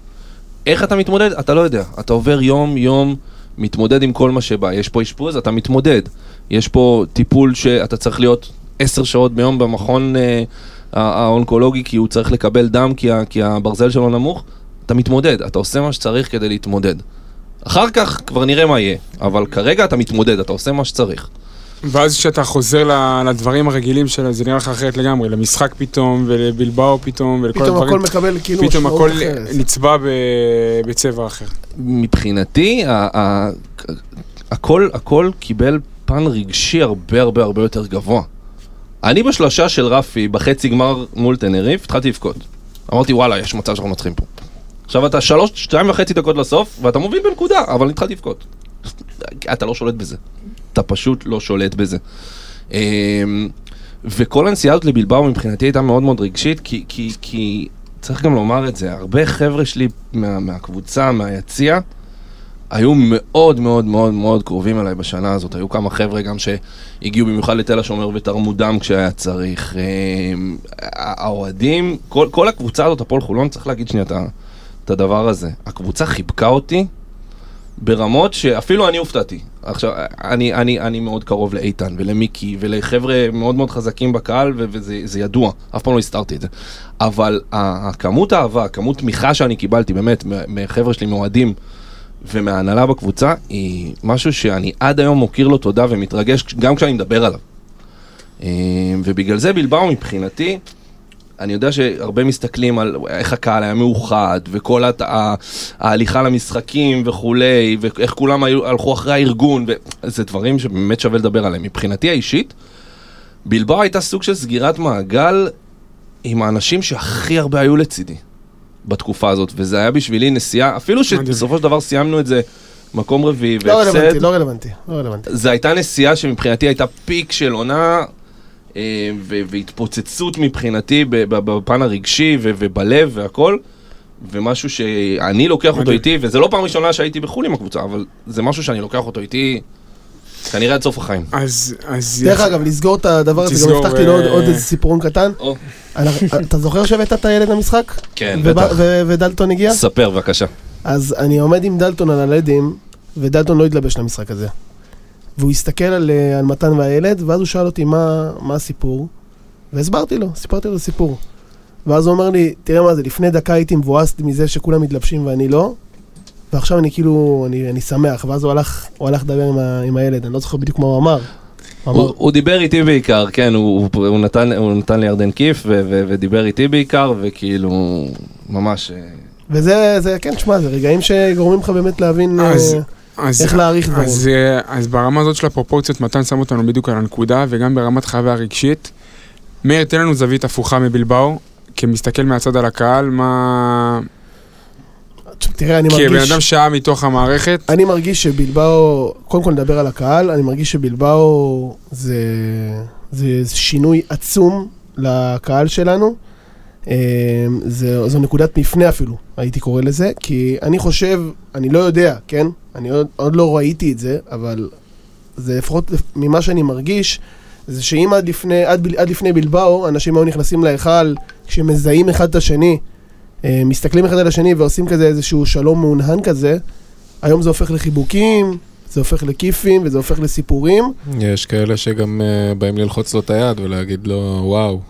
איך אתה מתמודד? אתה לא יודע. אתה עובר יום-יום, מתמודד עם כל מה שבא. יש פה אשפוז, אתה מתמודד. יש פה טיפול שאתה צריך להיות עשר שעות ביום במכון אה, הא- האונקולוגי, כי הוא צריך לקבל דם, כי, ה, כי הברזל שלו נמוך. אתה מתמודד, אתה עושה מה שצריך כדי להתמודד. אחר כך כבר נראה מה יהיה, אבל כרגע אתה מתמודד, אתה עושה מה שצריך. ואז כשאתה חוזר לדברים הרגילים שלה, זה נראה לך אחרת לגמרי, למשחק פתאום, ולבלבאו פתאום, ולכל פתאום הדברים. הכל מקבל כאילו פתאום הכל אחרת. נצבע ב- בצבע אחר. מבחינתי, ה- ה- הכל, הכל קיבל פן רגשי הרבה הרבה הרבה יותר גבוה. אני בשלושה של רפי, בחצי גמר מול תנריף, התחלתי לבכות. אמרתי, וואלה, יש מצב שאנחנו מנצחים פה. עכשיו אתה שלוש, שתיים וחצי דקות לסוף, ואתה מוביל בנקודה, אבל התחלתי לבכות. אתה לא שולט בזה. אתה פשוט לא שולט בזה. אמ, וכל הנסיעה הזאת לבלבאו מבחינתי הייתה מאוד מאוד רגשית, כי, כי, כי צריך גם לומר את זה, הרבה חבר'ה שלי מה, מהקבוצה, מהיציע, היו מאוד מאוד מאוד מאוד קרובים אליי בשנה הזאת. היו כמה חבר'ה גם שהגיעו במיוחד לתל השומר ותרמו דם כשהיה צריך. אה, האוהדים, כל, כל הקבוצה הזאת, הפועל חולון, צריך להגיד שנייה את ה- את הדבר הזה. הקבוצה חיבקה אותי ברמות שאפילו אני הופתעתי. עכשיו, אני, אני, אני מאוד קרוב לאיתן ולמיקי ולחבר'ה מאוד מאוד חזקים בקהל, ו- וזה זה ידוע, אף פעם לא הסתרתי את זה. אבל הכמות האהבה, הכמות תמיכה שאני קיבלתי, באמת, מחבר'ה שלי, מאוהדים ומההנהלה בקבוצה, היא משהו שאני עד היום מוקיר לו תודה ומתרגש גם כשאני מדבר עליו. אה, ובגלל זה בלבאו מבחינתי, אני יודע שהרבה מסתכלים על איך הקהל היה מאוחד, וכל הת... ההליכה למשחקים וכולי, ואיך כולם היו, הלכו אחרי הארגון, וזה דברים שבאמת שווה לדבר עליהם. מבחינתי האישית, בלבאו הייתה סוג של סגירת מעגל עם האנשים שהכי הרבה היו לצידי בתקופה הזאת, וזה היה בשבילי נסיעה, אפילו. שבסופו של דבר סיימנו את זה מקום רביעי, לא רלוונטי, והפסד, לא רלוונטי, לא רלוונטי. זו הייתה נסיעה שמבחינתי הייתה פיק של עונה והתפוצצות מבחינתי בפן הרגשי ובלב והכל. ומשהו שאני לוקח אותו מדהים. איתי, וזה לא פעם ראשונה שהייתי בחו"ל עם הקבוצה, אבל זה משהו שאני לוקח אותו איתי כנראה עד סוף החיים. אז, אז... דרך אגב, לסגור את הדבר הזה, גם הבטחתי לו עוד- אה, איזה סיפורון קטן. אתה זוכר שהבאת את הילד למשחק? כן, בטח. ודלטון הגיע? ספר בבקשה. אז אני עומד עם דלטון על הלדים, ודלטון לא התלבש למשחק הזה. והוא הסתכל על, אה, על מתן והילד, ואז הוא שאל אותי מה, מה הסיפור, והסברתי לו, סיפרתי לו את הסיפור. ואז הוא אומר לי, תראה מה זה, לפני דקה הייתי מבואס מזה שכולם מתלבשים ואני לא, ועכשיו אני כאילו, אני, אני שמח. ואז הוא הלך, הוא הלך לדבר עם, ה, עם הילד, אני לא זוכר בדיוק מה הוא אמר. הוא אמר, הוא הוא דיבר איתי בעיקר, כן, הוא- הוא הוא נתן- הוא נתן לי ירדן כיף ו- ו- ודיבר איתי בעיקר, וכאילו, ממש... אה, וזה, זה, כן, שמע, זה רגעים שגורמים לך באמת להבין אה, אז- אז, איך להעריך דברים. אז, אה, אז ברמה הזאת של הפרופורציות, מתן שם אותנו בדיוק על הנקודה, וגם ברמת חוויה רגשית. מאיר, תן לנו זווית הפוכה מבלבאו, כמסתכל מהצד על הקהל, מה... תראה, אני כבן מרגיש... אדם שעה מתוך המערכת, אני מרגיש שבלבאו, קודם כל נדבר על הקהל, אני מרגיש שבלבאו זה, זה שינוי עצום לקהל שלנו. אה, זה, זו נקודת מפנה אפילו, הייתי קורא לזה, כי אני חושב, אני לא יודע, כן? אני עוד, עוד לא ראיתי את זה, אבל זה לפחות ממה שאני מרגיש, זה שאם עד לפני, עד, עד לפני בלבאו, אנשים היו נכנסים להיכל, כשמזהים אחד את השני, אה, מסתכלים אחד על השני ועושים כזה איזשהו שלום מעונהן כזה, היום זה הופך לחיבוקים, זה הופך לכיפים וזה הופך לסיפורים. יש כאלה שגם אה, באים ללחוץ לו את היד ולהגיד לו, וואו.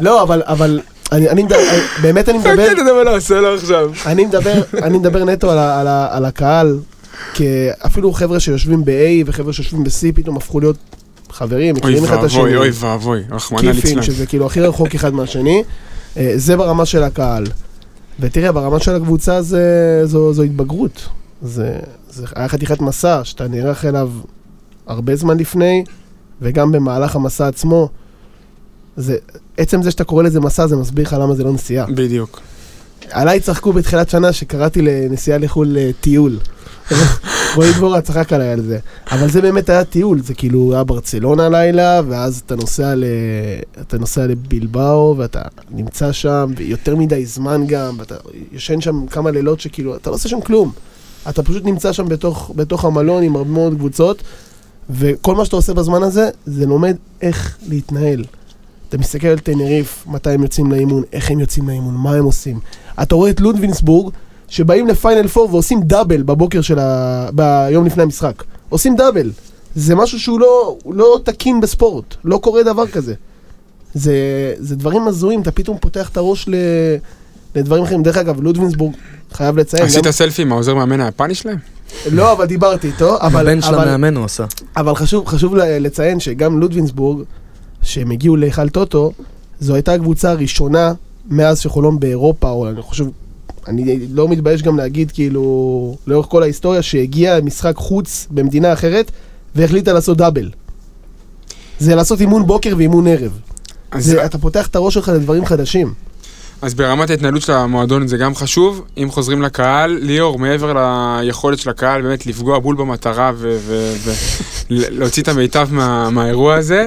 לא, אבל, אבל, אני, אני מדבר, באמת אני מדבר, אתה יודע מה נעשה לו עכשיו? אני מדבר, אני מדבר נטו על, הקהל, כי אפילו חבר'ה שיושבים ב-A וחבר'ה שיושבים ב-C פתאום הפכו להיות חברים, אוי מכירים אחד את השני. ואבוי, אוי ואבוי, רחמנא כיפים, ליצלן. שזה כאילו הכי רחוק אחד מהשני. אה, זה ברמה של הקהל. ותראה, ברמה של הקבוצה זה, זו, זו התבגרות. זה, זה היה חתיכת מסע שאתה נערך אליו הרבה זמן לפני, וגם במהלך המסע עצמו. זה, עצם זה שאתה קורא לזה מסע, זה מסביר לך למה זה לא נסיעה. בדיוק. עליי צחקו בתחילת שנה שקראתי לנסיעה לחו"ל אה, טיול. רועי דבורה צחק עליי על זה. אבל זה באמת היה טיול, זה כאילו היה ברצלונה לילה, ואז אתה נוסע, ל... אתה נוסע לבלבאו, ואתה נמצא שם, ויותר מדי זמן גם, ואתה ישן שם כמה לילות שכאילו, אתה לא עושה שם כלום. אתה פשוט נמצא שם בתוך, בתוך המלון עם הרבה מאוד קבוצות, וכל מה שאתה עושה בזמן הזה, זה לומד איך להתנהל. אתה מסתכל על טנריף, מתי הם יוצאים לאימון, איך הם יוצאים לאימון, מה הם עושים. אתה רואה את לודווינסבורג, שבאים לפיינל 4 ועושים דאבל בבוקר של ה... ביום לפני המשחק. עושים דאבל. זה משהו שהוא לא, לא תקין בספורט, לא קורה דבר כזה. זה, זה דברים הזויים, אתה פתאום פותח את הראש ל... לדברים אחרים. דרך אגב, לודווינסבורג, חייב לציין, עשית גם... סלפי עם העוזר מאמן היפני שלהם? לא, אבל דיברתי איתו, אבל... הבן של המאמן הוא עשה. אבל חשוב, חשוב לציין שגם לודווינסבורג, שהם הגיעו להיכל טוטו, זו הייתה הקבוצה הראשונה מאז שחולון באירופה, או אני חושב, אני לא מתבייש גם להגיד כאילו, לאורך כל ההיסטוריה, שהגיעה משחק חוץ במדינה אחרת, והחליטה לעשות דאבל. זה לעשות אימון בוקר ואימון ערב. אז, זה, אתה פותח את הראש שלך לדברים חדשים. אז ברמת ההתנהלות של המועדון זה גם חשוב. אם חוזרים לקהל, ליאור, מעבר ליכולת של הקהל באמת לפגוע בול במטרה ולהוציא את המיטב מה, מהאירוע הזה,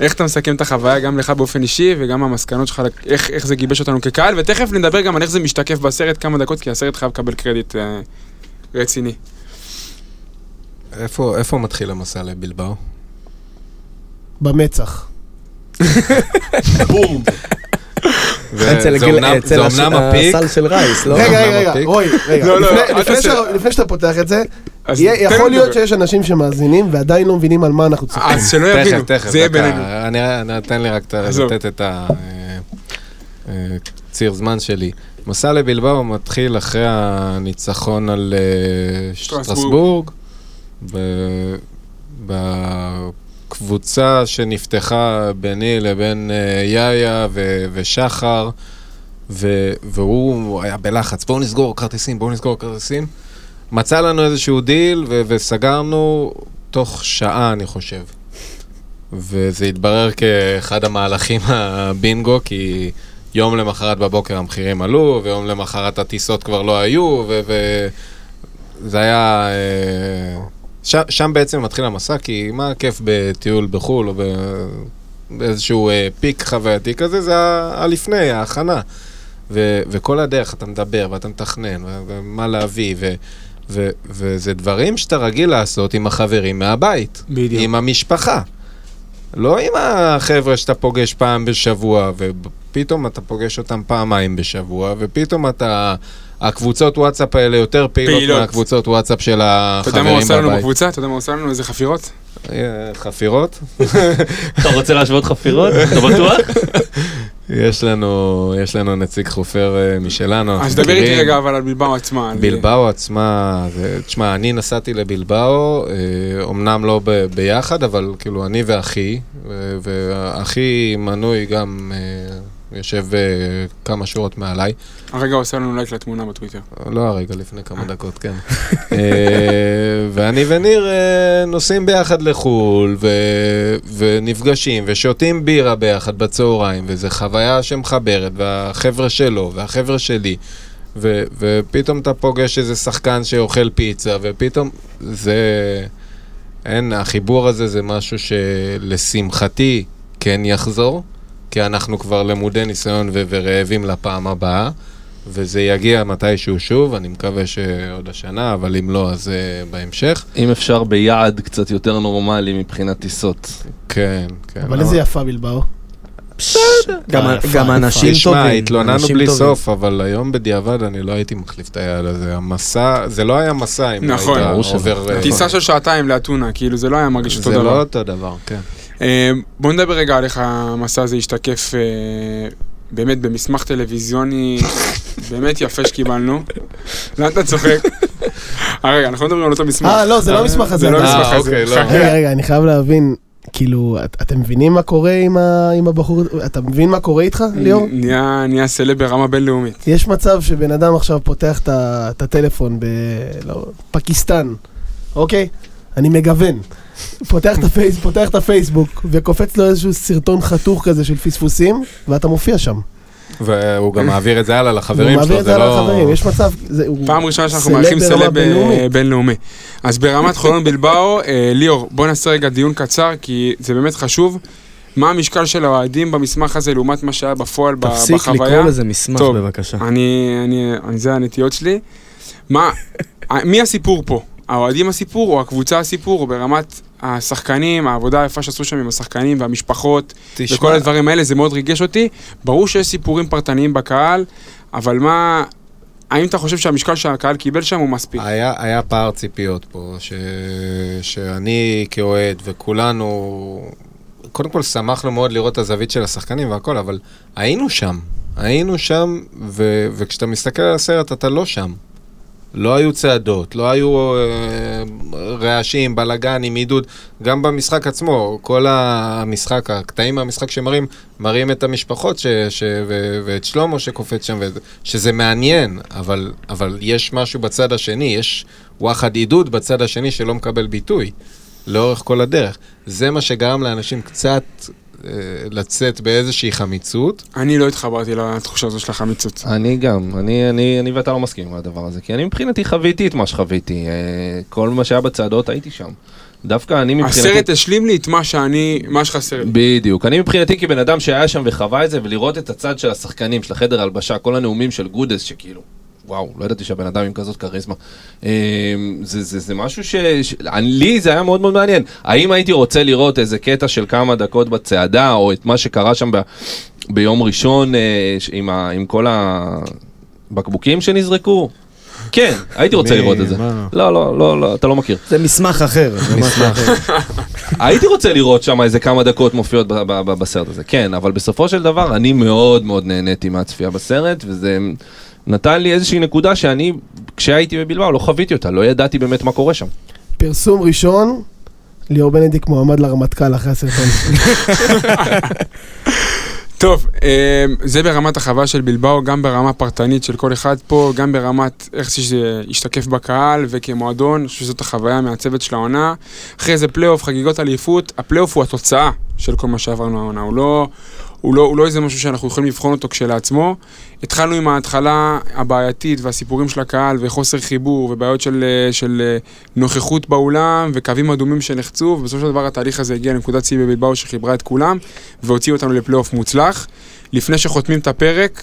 איך אתה מסכם את החוויה גם לך באופן אישי וגם המסקנות שלך, איך, איך זה גיבש אותנו כקהל, ותכף נדבר גם על איך זה משתקף בסרט כמה דקות, כי הסרט חייב לקבל קרדיט אה, רציני. איפה איפה מתחיל המסע לבלבאו? במצח. בום. זה הש- אומנם הפיק, הסל של רייס, לא? רגע, רגע. רועי, רגע. לא, לא, לפני- שאתה- פותח את זה, יכול לי להיות. שיש אנשים שמאזינים ועדיין לא מבינים על מה אנחנו צוחקים. אז שלא יבינו, זה יהיה. בינינו. אני, אני, תן לי רק. לתת את הציר זמן שלי. מסע לבלבאו מתחיל אחרי הניצחון על אה, שטרסבורג. בקבוצה שנפתחה ביני לבין אה, יאיה ו- ושחר, ו- והוא היה בלחץ, בואו נסגור כרטיסים, בואו נסגור כרטיסים. מצא לנו איזשהו דיל ו- וסגרנו תוך שעה, אני חושב. וזה התברר כאחד המהלכים הבינגו, כי יום למחרת בבוקר המחירים עלו, ויום למחרת הטיסות כבר לא היו, וזה היה... אה, ש- שם בעצם מתחיל המסע, כי מה הכיף בטיול בחו"ל, או באיזשהו אה, פיק חווייתי כזה, זה הלפני, ההכנה. ו- וכל הדרך אתה מדבר, ואתה מתכנן, ו- ומה להביא, ו- ו- וזה דברים שאתה רגיל לעשות עם החברים מהבית. בדיוק. עם המשפחה. לא עם החבר'ה שאתה פוגש פעם בשבוע, ופתאום אתה פוגש אותם פעמיים בשבוע, ופתאום אתה... הקבוצות וואטסאפ האלה יותר פעילות, פעילות. מהקבוצות וואטסאפ של אתה יודע מה הוא החברים עושה לנו בבית. בקבוצה? אתה יודע מה הוא עושה לנו? איזה חפירות? אה, חפירות? אתה רוצה להשוות חפירות? אתה בטוח? יש לנו, יש לנו נציג חופר אה, משלנו, אז דבר איתי. רגע אבל על בלבאו עצמה. בלבאו עצמה, תשמע, אני נסעתי לבלבאו, אה, אמנם לא ב, ביחד, אבל כאילו אני ואחי, ואחי מנוי גם, אה, יושב אה, כמה שורות מעליי, הרגע הוא עושה לנו לייק לתמונה בטוויטר. לא הרגע, לפני כמה דקות, כן. אה, ואני וניר אה, נוסעים ביחד לחו"ל, ו- ונפגשים, ושותים בירה ביחד בצהריים, וזו חוויה שמחברת, והחבר'ה שלו, והחבר'ה שלי. ו- ופתאום אתה פוגש איזה שחקן שאוכל פיצה, ופתאום זה... אין, החיבור הזה זה משהו שלשמחתי כן יחזור, כי אנחנו כבר למודי ניסיון ו- ורעבים לפעם הבאה, וזה יגיע מתישהו שוב, אני מקווה שעוד השנה, אבל אם לא, אז uh, בהמשך. אם אפשר ביעד קצת יותר נורמלי מבחינת טיסות. כן, כן. אבל איזה יפה בלבאו. גם-. אנשים תשמע, טובים. התלוננו אנשים בלי טובים. סוף, אבל היום בדיעבד אני לא הייתי מחליף את היעד הזה. המסע, זה לא היה מסע אם נכון. היית. עובר... אה, טיסה של שעתיים לאתונה, כאילו זה לא היה מרגיש אותו זה לא דבר. אותו דבר, כן. אה, בוא נדבר רגע על איך המסע הזה השתקף אה, באמת במסמך טלוויזיוני באמת יפה שקיבלנו. למה אתה צוחק? אה, רגע, אנחנו לא מדברים על אותו מסמך. אה, לא, זה לא המסמך הזה. זה לא המסמך הזה. אוקיי, לא. רגע, רגע, אני חייב להבין, כאילו, את- אתם מבינים מה קורה עם הבחור, אתה מבין מה קורה איתך, ליאור? נהיה סלב ברמה בינלאומית. יש מצב שבן אדם עכשיו פותח את הטלפון בפקיסטן, אוקיי? אני מגוון. פותח את, הפייס, פותח את הפייסבוק וקופץ לו איזשהו סרטון חתוך כזה של פספוסים, ואתה מופיע שם. והוא גם מעביר את זה הלאה הוא לחברים מעביר שלו, את זה זה על לא... החברים, יש מצב, זה, הוא פעם ראשונה שאנחנו מארחים סלב אה. בינלאומי. אז ברמת חולון בלבאו, אה, ליאור, בוא נעשה רגע דיון קצר, כי זה באמת חשוב. מה המשקל של האוהדים במסמך הזה לעומת מה שהיה בפועל ב- תפסיק בחוויה? לקרוא לזה מסמך טוב. בבקשה. אני, אני, אני, זה הנטיות שלי. מה, מי הסיפור פה? האוהדים הסיפור או הקבוצה הסיפור, או ברמת השחקנים, העבודה היפה שעשו שם עם השחקנים והמשפחות, תשמע, וכל הדברים האלה, זה מאוד ריגש אותי. ברור שיש סיפורים פרטניים בקהל, אבל מה, האם אתה חושב שהמשקל שהקהל קיבל שם הוא מספיק? היה, היה פער ציפיות פה, ש... שאני כאוהד וכולנו, קודם כל שמחנו מאוד לראות את הזווית של השחקנים והכל, אבל היינו שם, היינו שם, ו... וכשאתה מסתכל על הסרט אתה לא שם. לא היו צעדות, לא היו אה, רעשים, בלאגנים, עידוד. גם במשחק עצמו, כל המשחק, הקטעים מהמשחק שמראים, מראים את המשפחות ש, ש, ו, ואת שלמה שקופץ שם, שזה מעניין, אבל, אבל יש משהו בצד השני, יש וואחד עידוד בצד השני שלא מקבל ביטוי לאורך כל הדרך. זה מה שגרם לאנשים קצת לצאת באיזושהי חמיצות. אני לא התחברתי לתחושה הזו של החמיצות. אני גם, אני, אני, אני ואתה לא מסכים עם הדבר הזה, כי אני מבחינתי חוויתי את מה שחוויתי, אה, כל מה שהיה בצעדות הייתי שם. דווקא אני מבחינתי... הסרט השלים לי את מה שאני, מה שחסר לי. בדיוק. אני מבחינתי כבן אדם שהיה שם וחווה את זה, ולראות את הצד של השחקנים, של החדר הלבשה, כל הנאומים של גודס, שכאילו, וואו, לא ידעתי שהבן אדם עם כזאת כריזמה. אה, זה, זה, זה משהו ש... לי זה היה מאוד מאוד מעניין. האם הייתי רוצה לראות איזה קטע של כמה דקות בצעדה, או את מה שקרה שם ב... ביום ראשון אה, עם, ה... עם כל הבקבוקים שנזרקו? כן, הייתי רוצה לראות את זה. לא, לא, לא, לא, אתה לא מכיר. זה מסמך אחר. אחר. הייתי רוצה לראות שם איזה כמה דקות מופיעות בסרט הזה, כן, אבל בסופו של דבר אני מאוד מאוד נהניתי מהצפייה בסרט, וזה נתן לי איזושהי נקודה שאני, כשהייתי בבלבאו, לא חוויתי אותה, לא ידעתי באמת מה קורה שם. פרסום ראשון, ליאור בנדיק מועמד לרמטכ"ל אחרי הסרטון. טוב, אה, זה ברמת החוויה של בלבאו, גם ברמה פרטנית של כל אחד פה, גם ברמת איך שזה ישתקף בקהל וכמועדון, אני חושב שזאת החוויה המעצבת של העונה. אחרי זה פלייאוף, חגיגות אליפות, הפלייאוף הוא התוצאה של כל מה שעברנו העונה, הוא לא, הוא, לא, הוא לא איזה משהו שאנחנו יכולים לבחון אותו כשלעצמו. התחלנו עם ההתחלה הבעייתית והסיפורים של הקהל וחוסר חיבור ובעיות של, אה, של אה, נוכחות באולם וקווים אדומים שנחצו, ובסופו של דבר התהליך הזה הגיע לנקודת שיא בבלבאו שחיברה את כולם והוציא אותנו לפלייאוף מוצלח. לפני שחותמים את הפרק,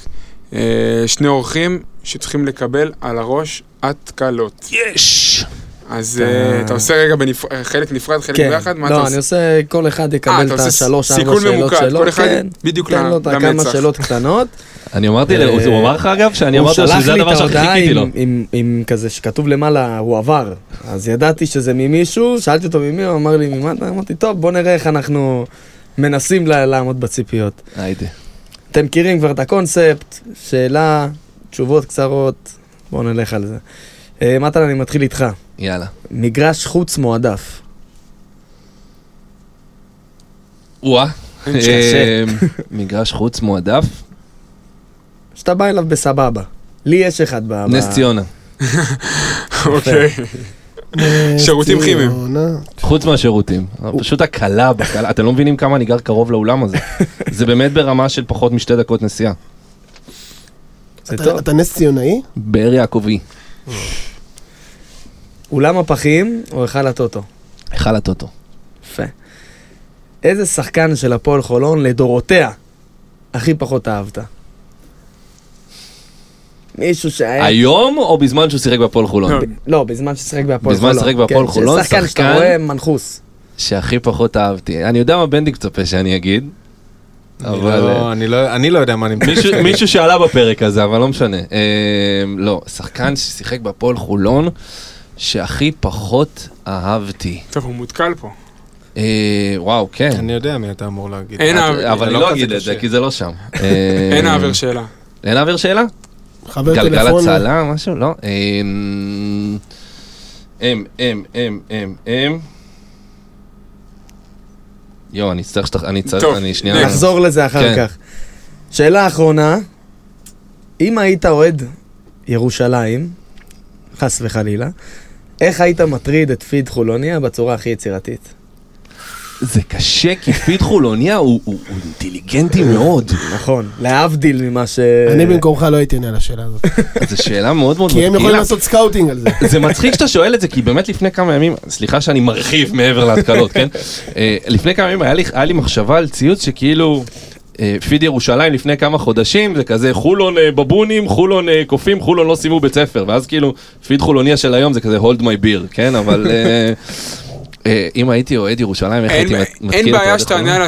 אה, שני אורחים שצריכים לקבל על הראש התקלות. יש! אז אה, אתה עושה רגע בנפר- חלק נפרד, חלק כן, ביחד? מה אתה לא? אני עושה, כל אחד אה, יקבל את השלוש, ארבע שאלות שלו, כל אחד כן, בדיוק תן לו את כמה למצח. שאלות קטנות. אני אמרתי, לו, אה, הוא אמר לך אגב, שאני הוא אמרתי לו שלח שזה לי הדבר את ההודעה שחיכיתי לו. עם- עם- עם כזה שכתוב למעלה, הוא עבר. אז ידעתי שזה ממישהו, שאלתי אותו ממי, הוא אמר לי, ממה אתה? אמרתי, טוב, בוא נראה איך אנחנו מנסים לעמוד בציפיות. הייתי. אתם מכירים כבר את הקונספט, שאלה, תשובות קצרות, בואו נלך על זה. אה, מתן, אני מתחיל איתך. יאללה. מגרש חוץ מועדף. וואה. אה, מגרש חוץ מועדף, שאתה בא אליו בסבבה. לי יש אחד ב... נס ציונה. אוקיי. שירותים כימיים. חוץ מהשירותים. פשוט הקלה בקלה, אתם לא מבינים כמה אני גר קרוב לאולם הזה. זה באמת ברמה של פחות משתי דקות נסיעה. אתה נס ציונאי? באר יעקבי. אולם הפחים או היכל הטוטו? היכל הטוטו. יפה. איזה שחקן של הפועל חולון לדורותיה הכי פחות אהבת? מישהו שהיה... היום או בזמן שהוא שיחק בהפועל חולון? לא. בזמן ששיחק בהפועל בזמן חולון. ששיחק בהפועל כן, חולון, שחקן שאתה שחקן- רואה מנחוס. שהכי פחות אהבתי. אני יודע מה בנדיק מצפה שאני אגיד. אבל... לא- אה, אני לא- אני לא יודע מה אני. מישהו, שעלה בפרק הזה, אבל לא משנה. אה, לא, שחקן ששיחק בהפועל חולון, שהכי פחות אהבתי. טוב, הוא מותקל פה. אה, וואו, כן. אני יודע מי אתה אמור להגיד. אין אה, אב- אבל אני לא לא אגיד את זה. כי זה לא שם. אין אה, העבר שאלה. אין העבר שאלה? חבר גלגל טלפון. הצלה, משהו? לא. אה, אם, אם, אם, אם, אם. יואו, אני צריך שתח... אני צריך... טוב, אני שנייה... נחזור לזה אחר כן. כך. שאלה אחרונה, אם היית אוהד ירושלים, חס וחלילה, איך היית מטריד את פיד חולוניה בצורה הכי יצירתית? זה קשה, כי פיד חולוניה הוא הוא- הוא אינטליגנטי מאוד. נכון, להבדיל ממה ש... אני במקומך לא הייתי עונה על השאלה הזאת. זו שאלה מאוד מאוד כי הם יכולים. לעשות scouting על זה. זה מצחיק שאתה שואל את זה, כי באמת לפני כמה ימים, סליחה שאני מרחיב מעבר להתקלות, כן? אה, לפני כמה ימים היה לי, היה לי מחשבה על ציוץ שכאילו... אה, פיד ירושלים לפני כמה חודשים, זה כזה חולון אה, בבונים, חולון אה, קופים, חולון לא סיימו בית ספר, ואז כאילו פיד חולוניה של היום זה כזה hold my beer, כן? אבל אה, אם הייתי אוהד ירושלים, איך הייתי מת- מתקיל אין את בעיה שתענה? על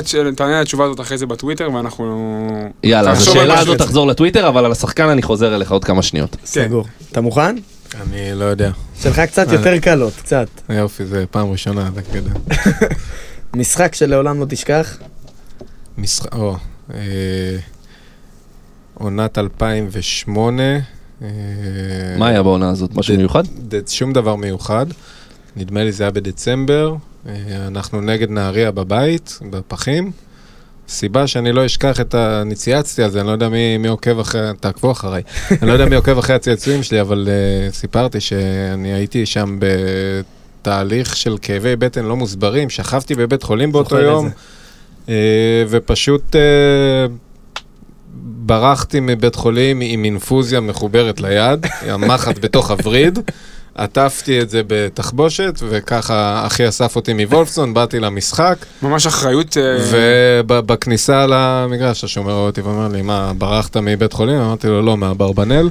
התשובה הזאת אחרי זה בטוויטר, ואנחנו... יאללה, אז השאלה הזאת. תחזור לטוויטר, אבל על השחקן אני חוזר אליך עוד כמה שניות. סגור. אתה מוכן? אני לא יודע. שלך קצת יותר קלות, קצת. יופי, זה פעם ראשונה, אתה יודע. משחק שלעולם לא תשכח. משחק... או, אה, עונת 2008. אה, מה היה בעונה הזאת? משהו מיוחד? שום דבר מיוחד. נדמה לי זה היה בדצמבר. אה, אנחנו נגד נהריה בבית, בפחים. סיבה שאני לא אשכח את ה... אני צייצתי על זה, אני לא יודע מי, מי עוקב אחרי... תעקבו אחריי. אני לא יודע מי עוקב אחרי הצייצועים שלי, אבל uh, סיפרתי שאני הייתי שם בתהליך של כאבי בטן לא מוסברים, שכבתי בבית חולים באותו יום. אה, ופשוט אה, ברחתי מבית חולים עם אינפוזיה מחוברת ליד, המחט בתוך הווריד. עטפתי את זה בתחבושת, וככה אחי אסף אותי מוולפסון, באתי למשחק, ממש אחריות... אה, ובכניסה למגרש השומר רואה אותי ואומר לי, מה, ברחת מבית חולים? אמרתי לו, לא, מאברבנל,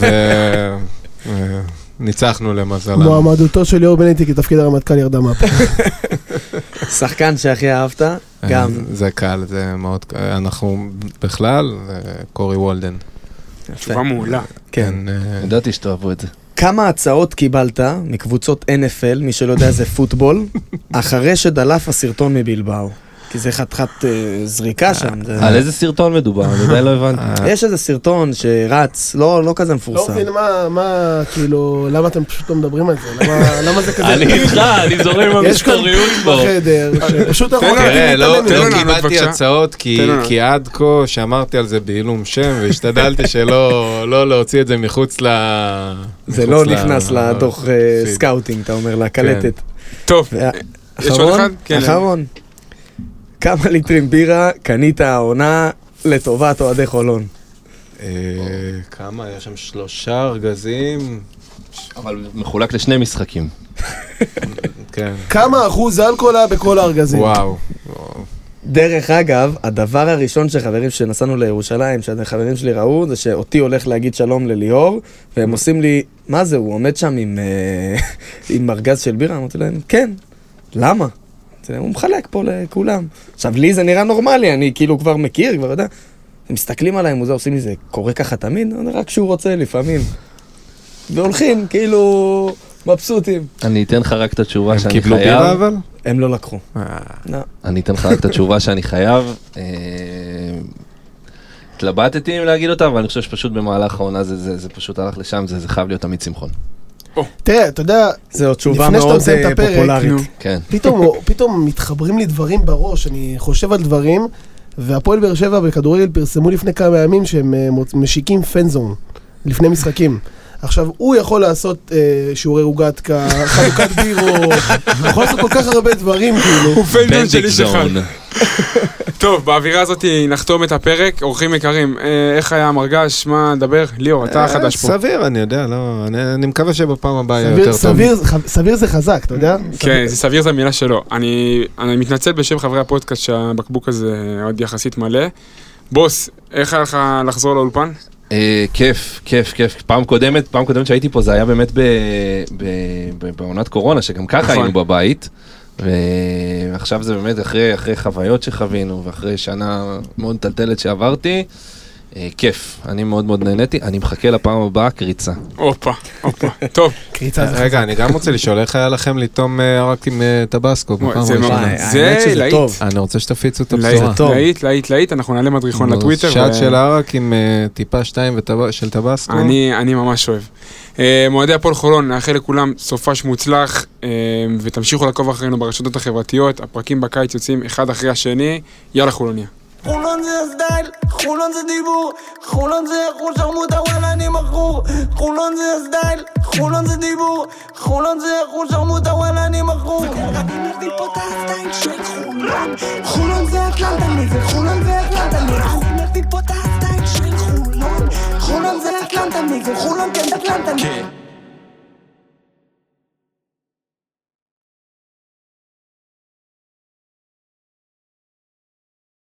וניצחנו למזלנו. מועמדותו של ליאור בניטיק לתפקיד הרמטכ"ל ירדה מהפה. שחקן שהכי אהבת, גם. זה קל, זה מאוד קל. אנחנו בכלל, קורי וולדן. תשובה מעולה. כן. אה, ידעתי שתאהבו את זה. כמה הצעות קיבלת מקבוצות NFL, מי שלא יודע זה פוטבול, אחרי שדלף הסרטון מבלבאו? כי זה חתיכת אה, זריקה שם. זה- על איזה סרטון מדובר? אני עדיין לא הבנתי. יש איזה סרטון שרץ, לא לא כזה לא מפורסם. מבין מה, מה, כאילו, למה אתם פשוט לא מדברים על זה? למה- זה כזה... אני איתך, אני זורם עם יש כאן המסתוריות פה. בחדר, שפשוט אנחנו תן לו, לא תראה, יודעים לא לא קיבלתי. הצעות, כי- עד כה שמרתי על זה בעילום שם, והשתדלתי שלא לא להוציא את זה מחוץ ל... זה לא נכנס לדוח אה. scouting, אתה אומר, לקלטת. טוב, יש עוד אחרון? אחד? כן. אחרון. כמה ליטרים בירה קנית העונה לטובת אוהדי חולון? אה, כמה? היה שם שלושה ארגזים. אבל מחולק לשני משחקים. כן. כמה אחוז אלכוהול היה בכל הארגזים? וואו. דרך אגב, הדבר הראשון שחברים שנסענו לירושלים, שהחברים שלי ראו, זה שאותי הולך להגיד שלום לליאור, והם עושים לי, מה זה, הוא עומד שם עם, אה, עם ארגז של בירה? אמרתי להם, כן. למה? להם, הוא מחלק פה לכולם. עכשיו, לי זה נראה נורמלי, אני כאילו כבר מכיר, כבר יודע. הם מסתכלים עליי, מוזר, עושים לי, זה קורה ככה תמיד? אני רק כשהוא רוצה, לפעמים. והולכים, כאילו, מבסוטים. אני אתן לך רק את התשובה הם שאני קיבלו בירה חייב. אבל? הם לא לקחו. אה, לא. אני אתן לך רק את התשובה שאני חייב. אה, התלבטתי אם להגיד אותה, אבל אני חושב שפשוט במהלך העונה זה, זה, זה פשוט הלך לשם, זה, זה חייב להיות עמית שמחון. תראה, אתה יודע, זו תשובה לפני שאתה מאוד מסיים את אה, הפרק, פופולרית. כן. פתאום, פתאום מתחברים לי דברים בראש, אני חושב על דברים, והפועל באר שבע בכדורגל פרסמו לפני כמה ימים שהם אה, משיקים פנזון, לפני משחקים. עכשיו, הוא יכול לעשות אה, שיעורי רוגטקה, חלוקת בירות, הוא יכול לעשות כל כך הרבה דברים, כאילו. הוא פנדון של איש אחד. טוב, באווירה הזאת נחתום את הפרק. אורחים יקרים, אה, איך היה המרגש? מה, דבר? ליאור, אתה אה, חדש פה. סביר, אני יודע, לא, אני אני מקווה שבפעם הבאה יהיה סביר- יותר טוב. סביר- ח- סביר זה חזק, אתה יודע? כן, זה סביר זה המילה שלו. אני אני מתנצל בשם חברי הפודקאסט שהבקבוק הזה עוד יחסית מלא. בוס, איך היה לך לחזור לאולפן? אה, כיף, כיף, כיף. פעם קודמת, פעם קודמת שהייתי פה זה היה באמת ב- ב- ב- בעונת קורונה, שגם ככה נכון. היינו בבית. ועכשיו זה באמת אחרי, אחרי חוויות שחווינו ואחרי שנה מאוד מטלטלת שעברתי. אה, כיף, אני מאוד מאוד נהניתי, אני מחכה לפעם הבאה קריצה. הופה, הופה. טוב, קריצה זה רגע, אני גם רוצה לשאול, איך היה לכם לטום אה, רק עם אה, טבסקו בפעם זה הראשונה? זה להיט. טוב. אני רוצה שתפיצו את הבשורה. להיט, להיט, להיט, אנחנו נעלה מדריכון לטוויטר. שעד של ערק עם טיפה שתיים של טבסקו. אני, אני ממש אוהב. מועדי הפועל חולון, נאחל לכולם סופש מוצלח, ותמשיכו לעקוב אחרינו ברשתות החברתיות, הפרקים בקיץ יוצאים אחד אחרי השני, יאללה חולוניה. חולון זה הסטייל, חולון זה דיבור, חולון זה חול שרמוטה וואלה אני מכור. חולון זה הסטייל, חולון זה דיבור, חולון זה חול שרמוטה וואלה אני מכור. אני מביא פה את הסטייל של חולון. חולון זה אטלנטה נגד חולון זה אטלנטה נגד אני מביא פה את הסטייל של חולון. חולון זה אטלנטה נגד חולון כן אטלנטה נגד